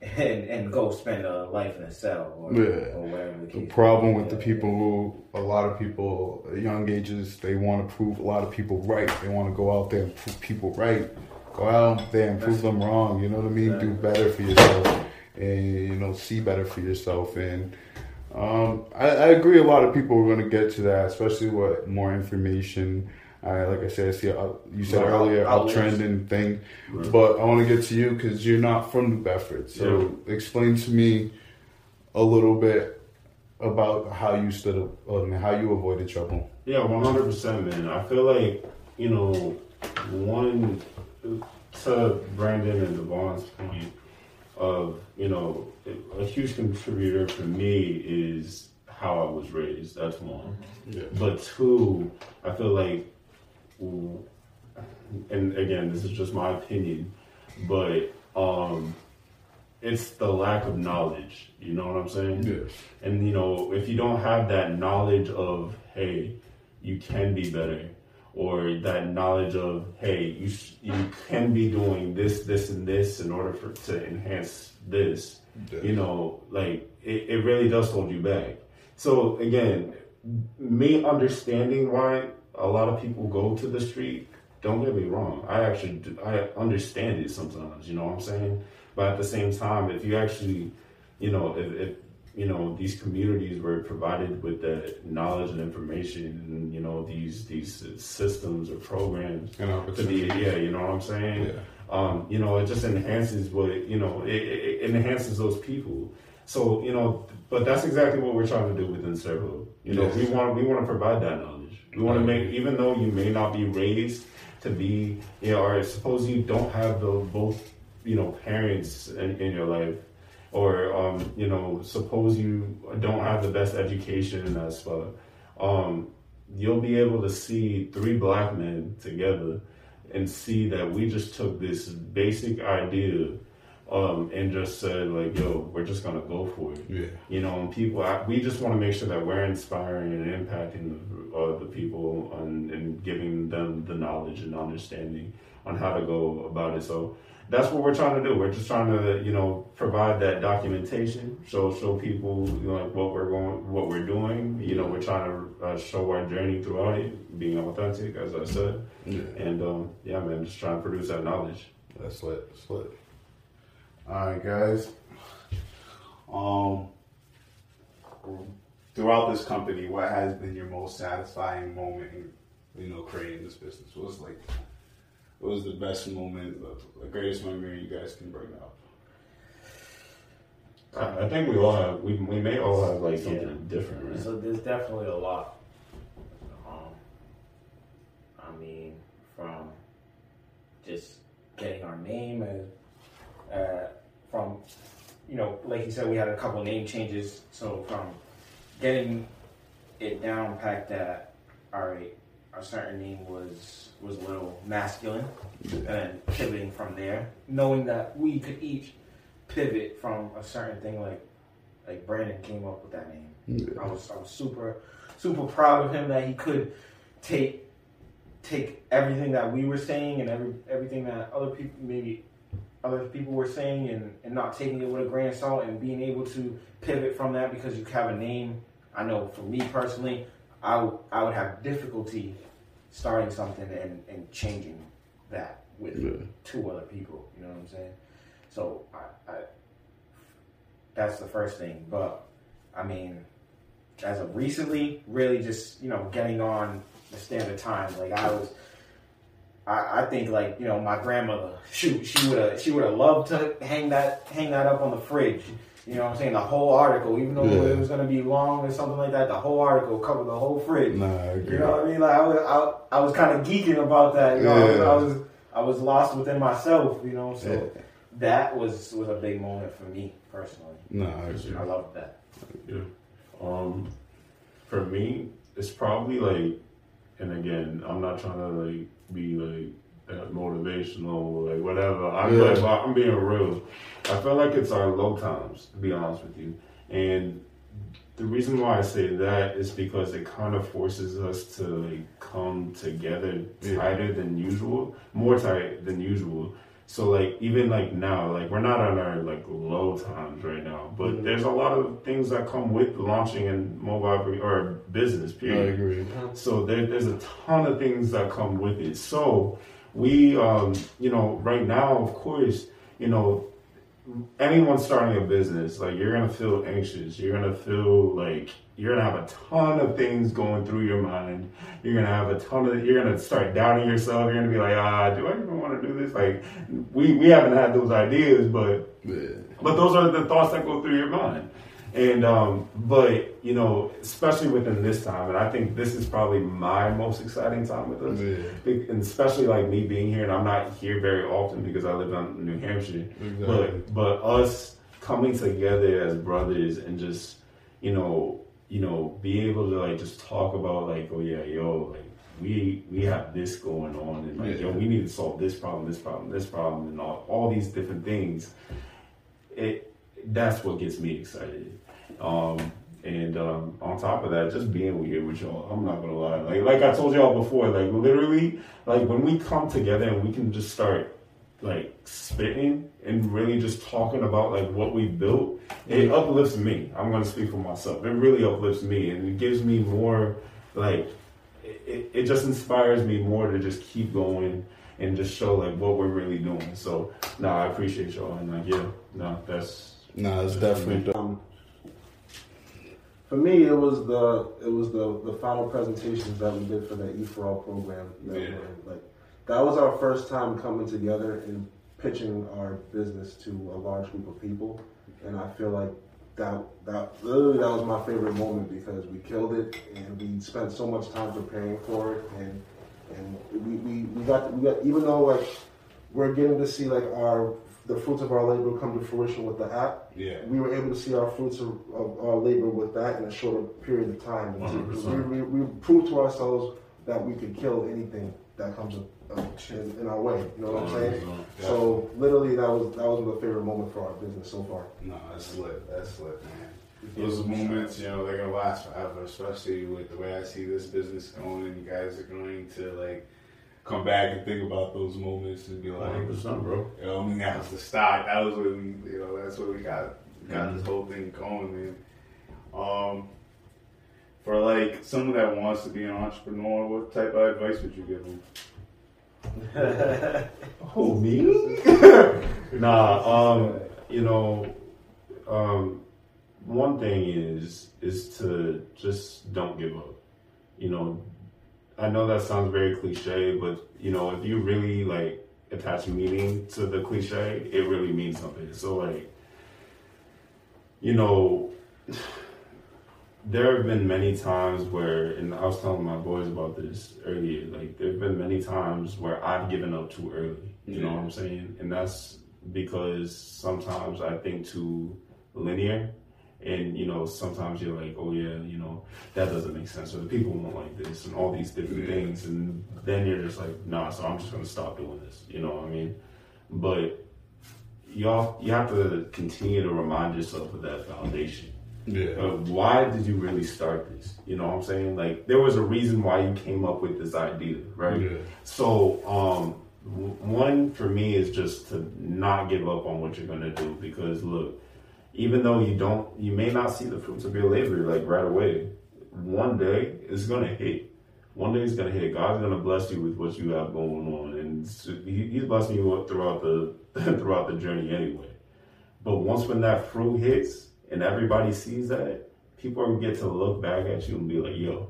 And, and go spend a life in a cell or, Yeah. or whatever the The problem with the people who, a lot of people, at young ages, they want to prove a lot of people right. They want to go out there and prove people right. Go out there and prove them wrong. You know what I mean? Do better for yourself and, you know, see better for yourself. And um, I, I agree a lot of people are going to get to that, especially with more information. I, like I said, I see, a, you said More earlier, uptrending thing. But I want to get to you because you're not from New Bedford. So explain to me a little bit about how you stood up, how you avoided trouble. Yeah, one hundred percent, man. I feel like you know, one to Brandon and Devaughn's point of you know, a huge contributor for me is how I was raised. That's one. Yeah. But two, I feel like, and again, this is just my opinion, but um, it's the lack of knowledge. You know what I'm saying? Yes. And you know, if you don't have that knowledge of, hey, you can be better, or that knowledge of, hey, you sh- you can be doing this, this, and this in order for to enhance this. Yeah. You know, like it, it really does hold you back. So again, me understanding why a lot of people go to the street. Don't get me wrong. I actually do, I understand it sometimes. You know what I'm saying? But at the same time, if you actually, you know, if, if you know these communities were provided with the knowledge and information, and you know these these systems or programs to be, yeah, you know what I'm saying? Yeah. Um, you know, it just enhances what you know. It, it enhances those people. So you know, but that's exactly what we're trying to do within Circle. You know, Yes. we want we want to provide that knowledge. We want to make, even though you may not be raised to be, you know, or suppose you don't have the both, you know, parents in, in your life, or um, you know, suppose you don't have the best education in that spot. Um, you'll be able to see three black men together and see that we just took this basic idea um, and just said like, "Yo, we're just gonna go for it." Yeah. You know, and people, I, we just want to make sure that we're inspiring and impacting the, uh, the people and, and giving them the knowledge and understanding on how to go about it. So that's what we're trying to do. We're just trying to, you know, provide that documentation, show show people you know, like what we're going, what we're doing. You know, we're trying to uh, show our journey throughout it, being authentic, as I said, Yeah. and um, yeah, man, just trying to produce that knowledge. That's lit. That's lit. All right, guys. Um, throughout this company, what has been your most satisfying moment in, you know, creating this business? What was like, what was the best moment, the, the greatest memory you guys can bring up? I, I think we all have, we, we may all have like something Yeah. different, right? So there's definitely a lot. Um, I mean, from just getting our name as, uh, from, you know, like you said, we had a couple name changes. So from getting it down packed that, all right, our certain name was was a little masculine, and then pivoting from there, knowing that we could each pivot from a certain thing like like Brandon came up with that name. I was I was super super proud of him that he could take take everything that we were saying and every everything that other people maybe other people were saying and, and not taking it with a grain of salt and being able to pivot from that because you have a name. I know for me personally, I, w- I would have difficulty starting something and, and changing that with Yeah. two other people. You know what I'm saying? So I, I that's the first thing. But I mean, as of recently, really just you know getting on the standard time. Like I was, I, I think like you know my grandmother. Shoot, she would have she would have loved to hang that hang that up on the fridge. You know what I'm saying? The whole article, even though Yeah. it was going to be long or something like that, the whole article covered the whole fridge. Nah, I agree. You know what I mean? Like I was, I, I was kind of geeking about that. You know, I, was, Yeah. I was, I was lost within myself. You know, so Yeah. that was was a big moment for me personally. Nah, I agree. I loved that. Yeah. Um, for me, it's probably like, and again, I'm not trying to like be like uh, motivational, like whatever. I'm Yeah. like, I'm being real. I feel like it's our low times, to be honest with you, and the reason why I say that is because it kind of forces us to like come together Yeah. tighter than usual, more tight than usual. So like even like now, like we're not on our like low times right now, but Mm-hmm. there's a lot of things that come with launching and mobile or business. I Period. agree. So there, there's a ton of things that come with it. So we, um, you know, right now, of course, you know, anyone starting a business, like you're gonna feel anxious. You're gonna feel like you're gonna have a ton of things going through your mind. You're gonna have a ton of. You're gonna start doubting yourself. You're gonna be like, ah, do I even want to do this? Like, we we haven't had those ideas, but Yeah. but those are the thoughts that go through your mind. And um, but you know, especially within this time, and I think this is probably my most exciting time with us, Yeah. and especially like me being here, and I'm not here very often because I live in New Hampshire. Exactly. But but us coming together as brothers and just you know you know be able to like just talk about like oh yeah yo like we we have this going on and like Yeah. yo we need to solve this problem this problem this problem and all, all these different things it that's what gets me excited um and um, on top of that, just being here with y'all, I'm not gonna lie. Like, like I told y'all before, like literally, like when we come together and we can just start like spitting and really just talking about like what we built, it uplifts me. I'm gonna speak for myself. It really uplifts me and it gives me more like it, it, it just inspires me more to just keep going and just show like what we're really doing. So no, I appreciate y'all and like yeah, no, that's Nah, it's definitely. Um, for me, it was the it was the the final presentations that we did for the E for All program. That Yeah. were, like that was our first time coming together and pitching our business to a large group of people, and I feel like that that literally that was my favorite moment because we killed it and we spent so much time preparing for it and and we, we, we got we got even though like we're getting to see like our the fruits of our labor come to fruition with the app Yeah. we were able to see our fruits of, of our labor with that in a shorter period of time. And 100%. We, we, we proved to ourselves that we could kill anything that comes in, in our way. You know what I'm saying? So literally, that was that was my favorite moment for our business so far. No, that's lit. That's lit, man. Those moments, you know, they're gonna last forever, especially with the way I see this business going, and you guys are going to like come back and think about those moments and be like, 100%, bro. you know, I mean, that was the start. That was when we, you know, that's where we got got this whole thing going, man. Um, for like someone that wants to be an entrepreneur, what type of advice would you give them? Oh, me? nah, um, you know, um, one thing is is to just don't give up. You know, I know that sounds very cliche, but you know, if you really like attach meaning to the cliche, it really means something. So like, you know, there have been many times where, and I was telling my boys about this earlier, like there have been many times where I've given up too early. You know what I'm saying? And that's because sometimes I think too linear. And you know, sometimes you're like, oh yeah, you know, that doesn't make sense, or the people won't like this, and all these different Yeah. things, and then you're just like, nah, so I'm just gonna stop doing this. You know what I mean? But y'all, you have to continue to remind yourself of that foundation. Yeah. Uh, why did you really start this? You know what I'm saying? Like there was a reason why you came up with this idea, right? Yeah. So, um, one for me is just to not give up on what you're gonna do because look, even though you don't, you may not see the fruits of your labor like right away. One day it's gonna hit. One day it's gonna hit. God's gonna bless you with what you have going on, and he, He's blessing you up throughout the throughout the journey anyway. But once when that fruit hits and everybody sees that, people are get to look back at you and be like, "Yo,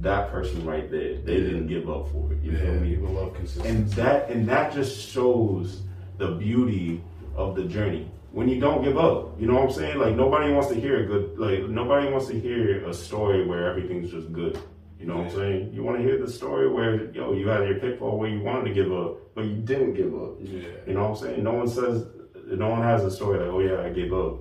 that person right there, they didn't give up for it." You Yeah, feel me? people love consistency. and that and that just shows the beauty of the journey when you don't give up you know what i'm saying like nobody wants to hear a good like nobody wants to hear a story where everything's just good you know what i'm saying you want to hear the story where yo you had your pitfall where you wanted to give up but you didn't give up yeah. you know what i'm saying no one says no one has a story like oh yeah i gave up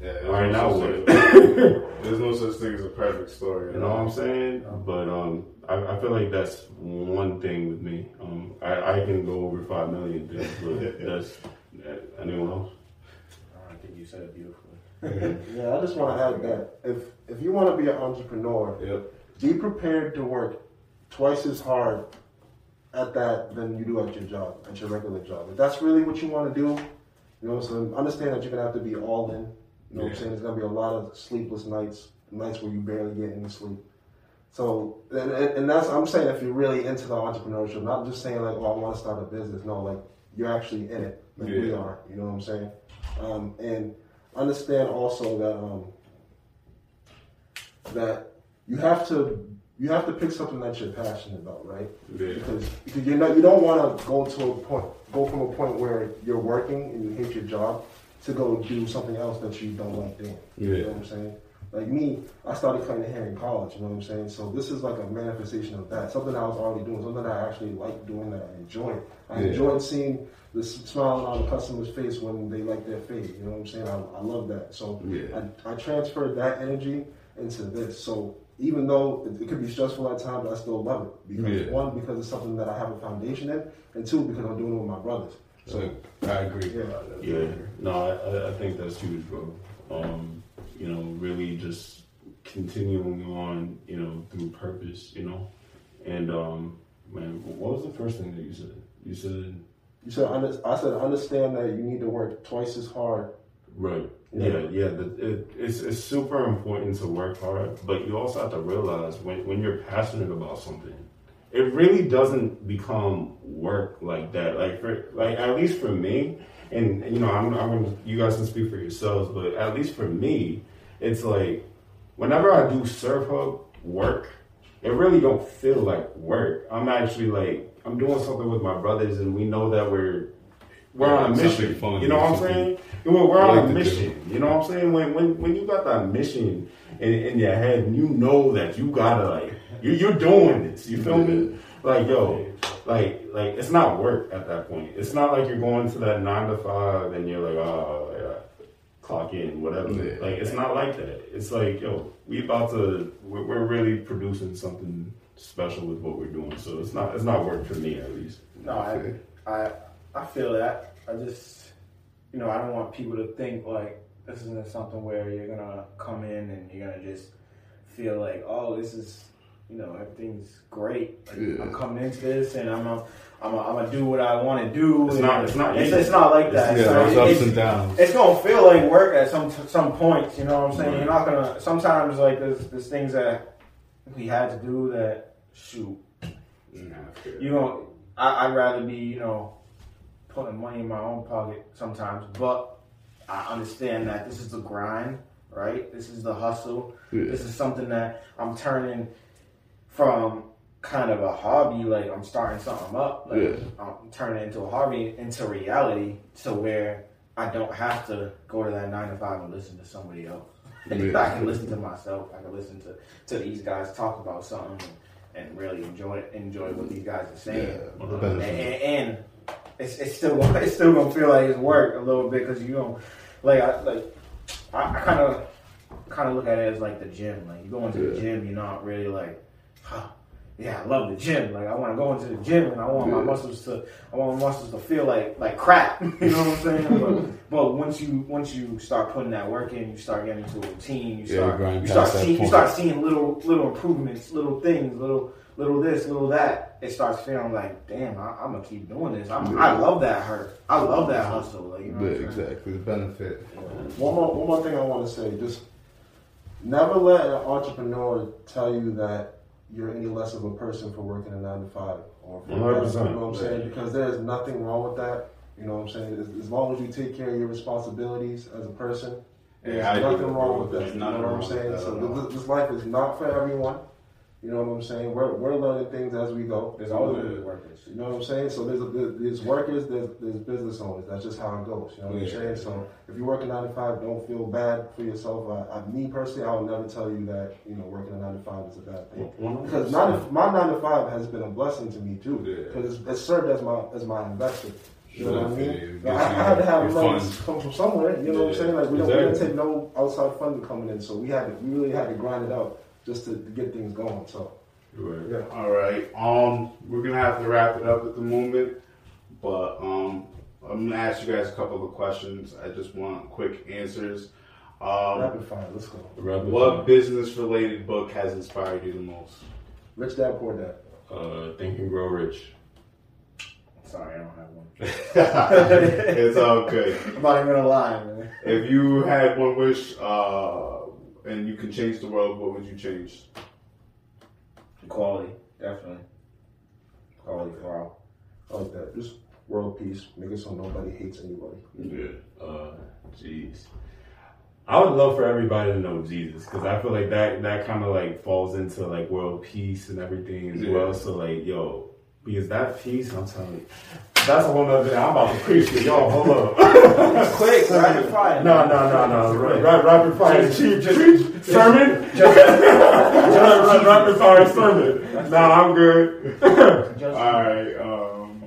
Yeah. all right now what There's no such thing as a perfect story. You know what I'm saying? But um, I, I feel like that's one thing with me. Um, I, I can go over five million things, but that's uh, anyone else. I think you said it beautifully. Yeah, I just want to add that if if you want to be an entrepreneur, Yep. be prepared to work twice as hard at that than you do at your job, at your regular job. If that's really what you want to do, you know, so understand that you're gonna have to be all in. You know what I'm saying? There's gonna be a lot of sleepless nights, nights where you barely get any sleep. So, and, and that's I'm saying if you're really into the entrepreneurship, not just saying like, oh, I want to start a business. No, like you're actually in it, like we are. You know what I'm saying? Um, and understand also that um, that you have to you have to pick something that you're passionate about, right? Yeah. Because because you know you don't want to go to a point go from a point where you're working and you hate your job to go do something else that you don't like doing. Yeah. You know what I'm saying? Like me, I started cutting hair in college, you know what I'm saying? So this is like a manifestation of that. Something I was already doing, something I actually like doing that I enjoy. I Yeah. enjoyed seeing the smile on the customer's face when they like their fade. You know what I'm saying? I, I love that. So Yeah. I, I transferred that energy into this. So even though it, it could be stressful at times, I still love it. Because Yeah. one, because it's something that I have a foundation in, and two, because I'm doing it with my brothers. So So I agree. Yeah. Yeah, no, I, I- I think that's huge, bro. Um, you know, really just continuing on, you know, through purpose, you know. And um, man, what was the first thing that you said? You said you said I said understand that you need to work twice as hard. right. Yeah. Yeah, yeah. the, it, it's it's super important to work hard, but you also have to realize when when you're passionate about something, it really doesn't become work like that. Like for like at least for me, and you know, I'm I'm you guys can speak for yourselves, but at least for me, it's like whenever I do SvrHub work, it really don't feel like work. I'm actually like I'm doing something with my brothers, and we know that we're we're on a mission. fun, you know what I'm saying? We're, we're on like a mission. You know what I'm saying? When when when you got that mission in, in your head, and you know that you gotta like you you're doing this. You feel me? Like yo, like like it's not work at that point. It's not like you're going to that nine to five and you're like oh yeah, clock in whatever. Yeah. Like it's not like that. It's like yo, we about to we're, we're really producing something special with what we're doing. So it's not it's not work for me at least. No, I, I, I feel that. I just, you know, I don't want people to think like this isn't something where you're gonna come in and you're gonna just feel like, oh, this is, you know, everything's great. Like, Yeah. I'm coming into this and I'm a, I'm gonna do what I want to do. It's not- it's not It's, it's not like that. Yeah, So there's ups it's- and downs. it's gonna feel like work at some some points. You know what I'm saying? Right. You're not gonna. Sometimes like there's there's things that we had to do that shoot you know, I, I'd rather be, you know, putting money in my own pocket sometimes, but I understand that this is the grind, right? This is the hustle. Yeah. This is something that I'm turning from kind of a hobby, like I'm starting something up, like Yeah. I'm turning into a hobby, into reality, to where I don't have to go to that nine to five and listen to somebody else. Yeah. I can listen to myself. I can listen to, to these guys talk about something and, and really enjoy enjoy what these guys are saying. Yeah, And, and, and it's, it's still it's still gonna feel like it's work a little bit because you don't like I like I kind of kind of look at it as like the gym. Like you go into the gym, you're not really like, huh, yeah, I love the gym. Like I want to go into the gym and I want my muscles to I want my muscles to feel like like crap. you know what I'm saying? But, but once you once you start putting that work in, you start getting into a routine. You Yeah, start grind you start seeing you start seeing little little improvements, little things, little little this, little that. It starts feeling like, damn, I, I'm gonna keep doing this. I'm, I love that hurt. I love that hustle. Like you know, Yeah, I'm exactly. The benefit. One more, one more thing I want to say. Just never let an entrepreneur tell you that you're any less of a person for working a nine to five or for 100%. You know what I'm saying? Because there's nothing wrong with that. You know what I'm saying? As, as long as you take care of your responsibilities as a person, there's Yeah, nothing wrong with that. You know what I'm saying? So this, this life is not for everyone. You know what I'm saying? We're, we're learning things as we go. There's always be workers. You know what I'm saying? So there's a, there's workers, there's, there's business owners. That's just how it goes. You know what I'm saying? So if you work a nine to five, don't feel bad for yourself. I, I, me personally, I would never tell you that you know working a nine to five is a bad thing. Because nine my nine to five has been a blessing to me too. Yeah. Because it's, it's served as my as my investor. You know what I mean? it I, had to have money funds. come from somewhere. You know what I'm saying? Like we don't, we didn't take no outside funding coming in, so we had to, we really had to grind it out just to, to get things going. So Right. yeah. All right. Um, we're gonna have to wrap it up at the moment, but um, I'm gonna ask you guys a couple of questions. I just want quick answers. Um, Rapid fire, let's go. Rapid what fire. business-related book has inspired you the most? Rich Dad Poor Dad. Uh, Think and Grow Rich. Sorry, I don't have one. it's all good. I'm not even gonna lie, man. If you had one wish, uh, and you can change the world, what would you change? Equality, definitely. Quality for all. I like that. Just world peace. Make it so nobody hates anybody. Yeah. Uh, jeez. I would love for everybody to know Jesus because I feel like that that kind of like falls into like world peace and everything as Yeah. well. So like, yo, Because that piece, I'm telling you, that's a whole nother thing. I'm about to preach to y'all. Hold up. Quick, rapid fire. No, no, no, no. Ra- ra- Rapid fire. Just- Chief, just- preach. Sermon? Ra- ra- Rapid fire sermon. No, I'm good. Just- All right. Um,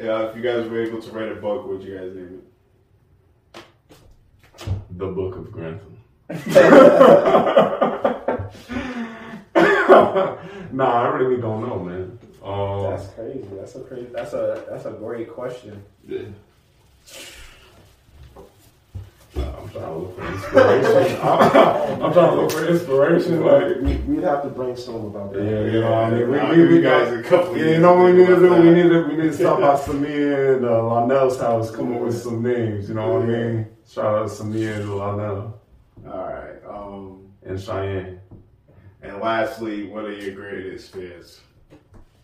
yeah, if you guys were able to write a book, would you guys name it? The Book of Grantham. nah, I really don't know, man. Um, That's crazy. That's a crazy. That's a that's a great question. yeah. I'm trying to look for inspiration. I'm, I'm trying to look for inspiration. Like, We, we'd have to brainstorm about that. yeah, you know, what I mean, we, we, we guys a couple. Yeah, you know what we need to do? We need to we need to stop by Samir and uh, Lonell's house, come up with some names. You know what I mean? Shout out Samir and Lonell All right. Um, and Cheyenne. and lastly, what are your greatest fears?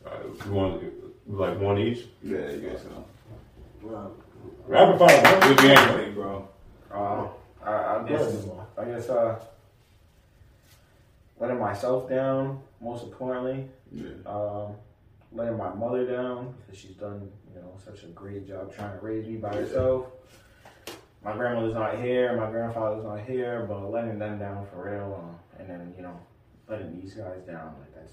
Uh, you want like one each? Yeah, you guys know. Well, Rapid fire. Could be anything, bro. Uh, I, I guess I guess uh, letting myself down. Most importantly, Yeah. um, letting my mother down because she's done you know such a great job trying to raise me by herself. My grandmother's not here, my grandfather's not here, but letting them down for real, uh, and then you know letting these guys down like that's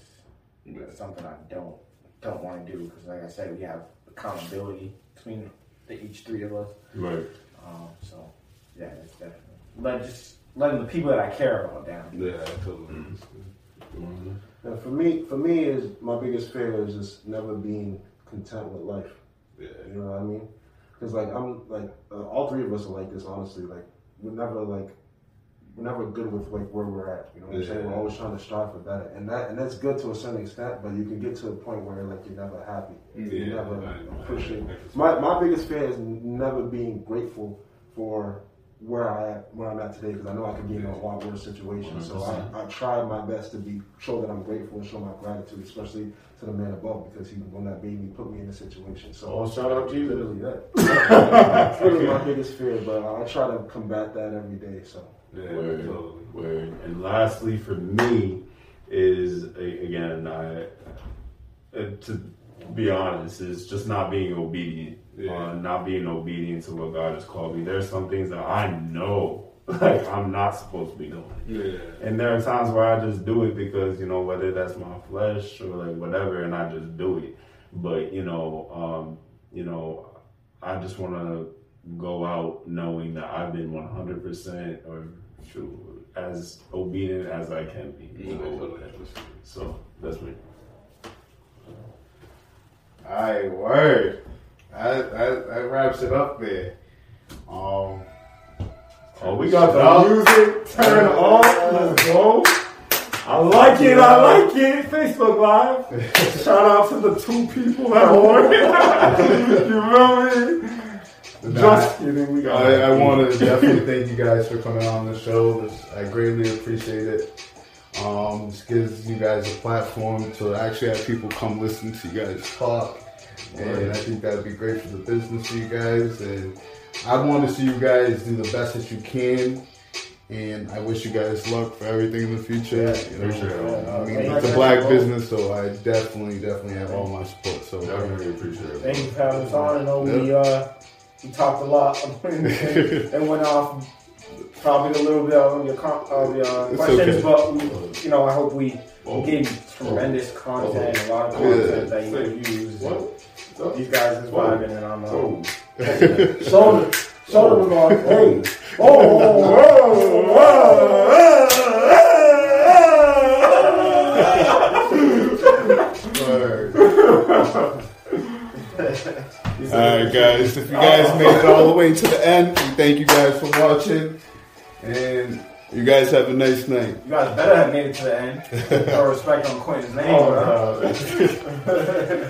that's something I don't don't want to do because like I said we have accountability between the each three of us. Right. Um, so yeah, it's definitely let just letting the people that I care about down. Yeah, totally. Yeah, for me, for me, is my biggest fear is just never being content with life. Yeah. You know what I mean? Because like I'm like uh, all three of us are like this. Honestly, like we're never like we're never good with like where we're at. You know what I'm saying? We're always trying to strive for better, and that and that's good to a certain extent. But you can get to a point where like you're never happy. You never I- appreciate. I My my biggest fear is never being grateful for where I am, where I'm at today because I know I could be in a lot worse situation. So I, I try my best to be show that I'm grateful and show my gratitude, especially to the man above because he when that made me put me in this situation. So Oh, shout out to Jesus. literally that. That's really my biggest fear, but I try to combat that every day. So Yeah, Word, totally. word. And lastly, for me, is again, I, uh, to be honest, is just not being obedient. Yeah. Uh, not being obedient to what God has called me. There's some things that I know, like I'm not supposed to be doing. Yeah. And there are times where I just do it because, you know, whether that's my flesh or like whatever, and I just do it. But, you know, um, you know, I just want to go out knowing that I've been 100% or shoot, as obedient as I can be. Yeah, totally. So that's me. I word. That, that, that wraps it up there. Um, Oh, we got the music turn on. Let's go. I like it. I like it. Facebook Live. Shout out to the two people that work. you feel me? Nah, Just kidding. We got. I, I want to definitely thank you guys for coming on the show. This, I greatly appreciate it. Um, this gives you guys a platform to actually have people come listen to you guys talk, and I think that'd be great for the business for you guys. And I want to see you guys do the best that you can. And I wish you guys luck for everything in the future. you know, appreciate it. I mean, it's a black business, so I definitely, definitely have all my support. So Definitely appreciate it. Thank you for having us on. I know we uh we talked a lot and, went off probably a little bit of your com- of your questions, okay. but we, you know I hope we, we gave you tremendous content, a lot of content that you can use. What? These guys is vibing, and I'm uh, Oh. shoulder, shoulder remark. Hey, Word. Alright guys, if you guys made it all the way to the end, we thank you guys for watching. And you guys have a nice night. you guys better have made it to the end. Or respect on Quentin's name. Oh, bro.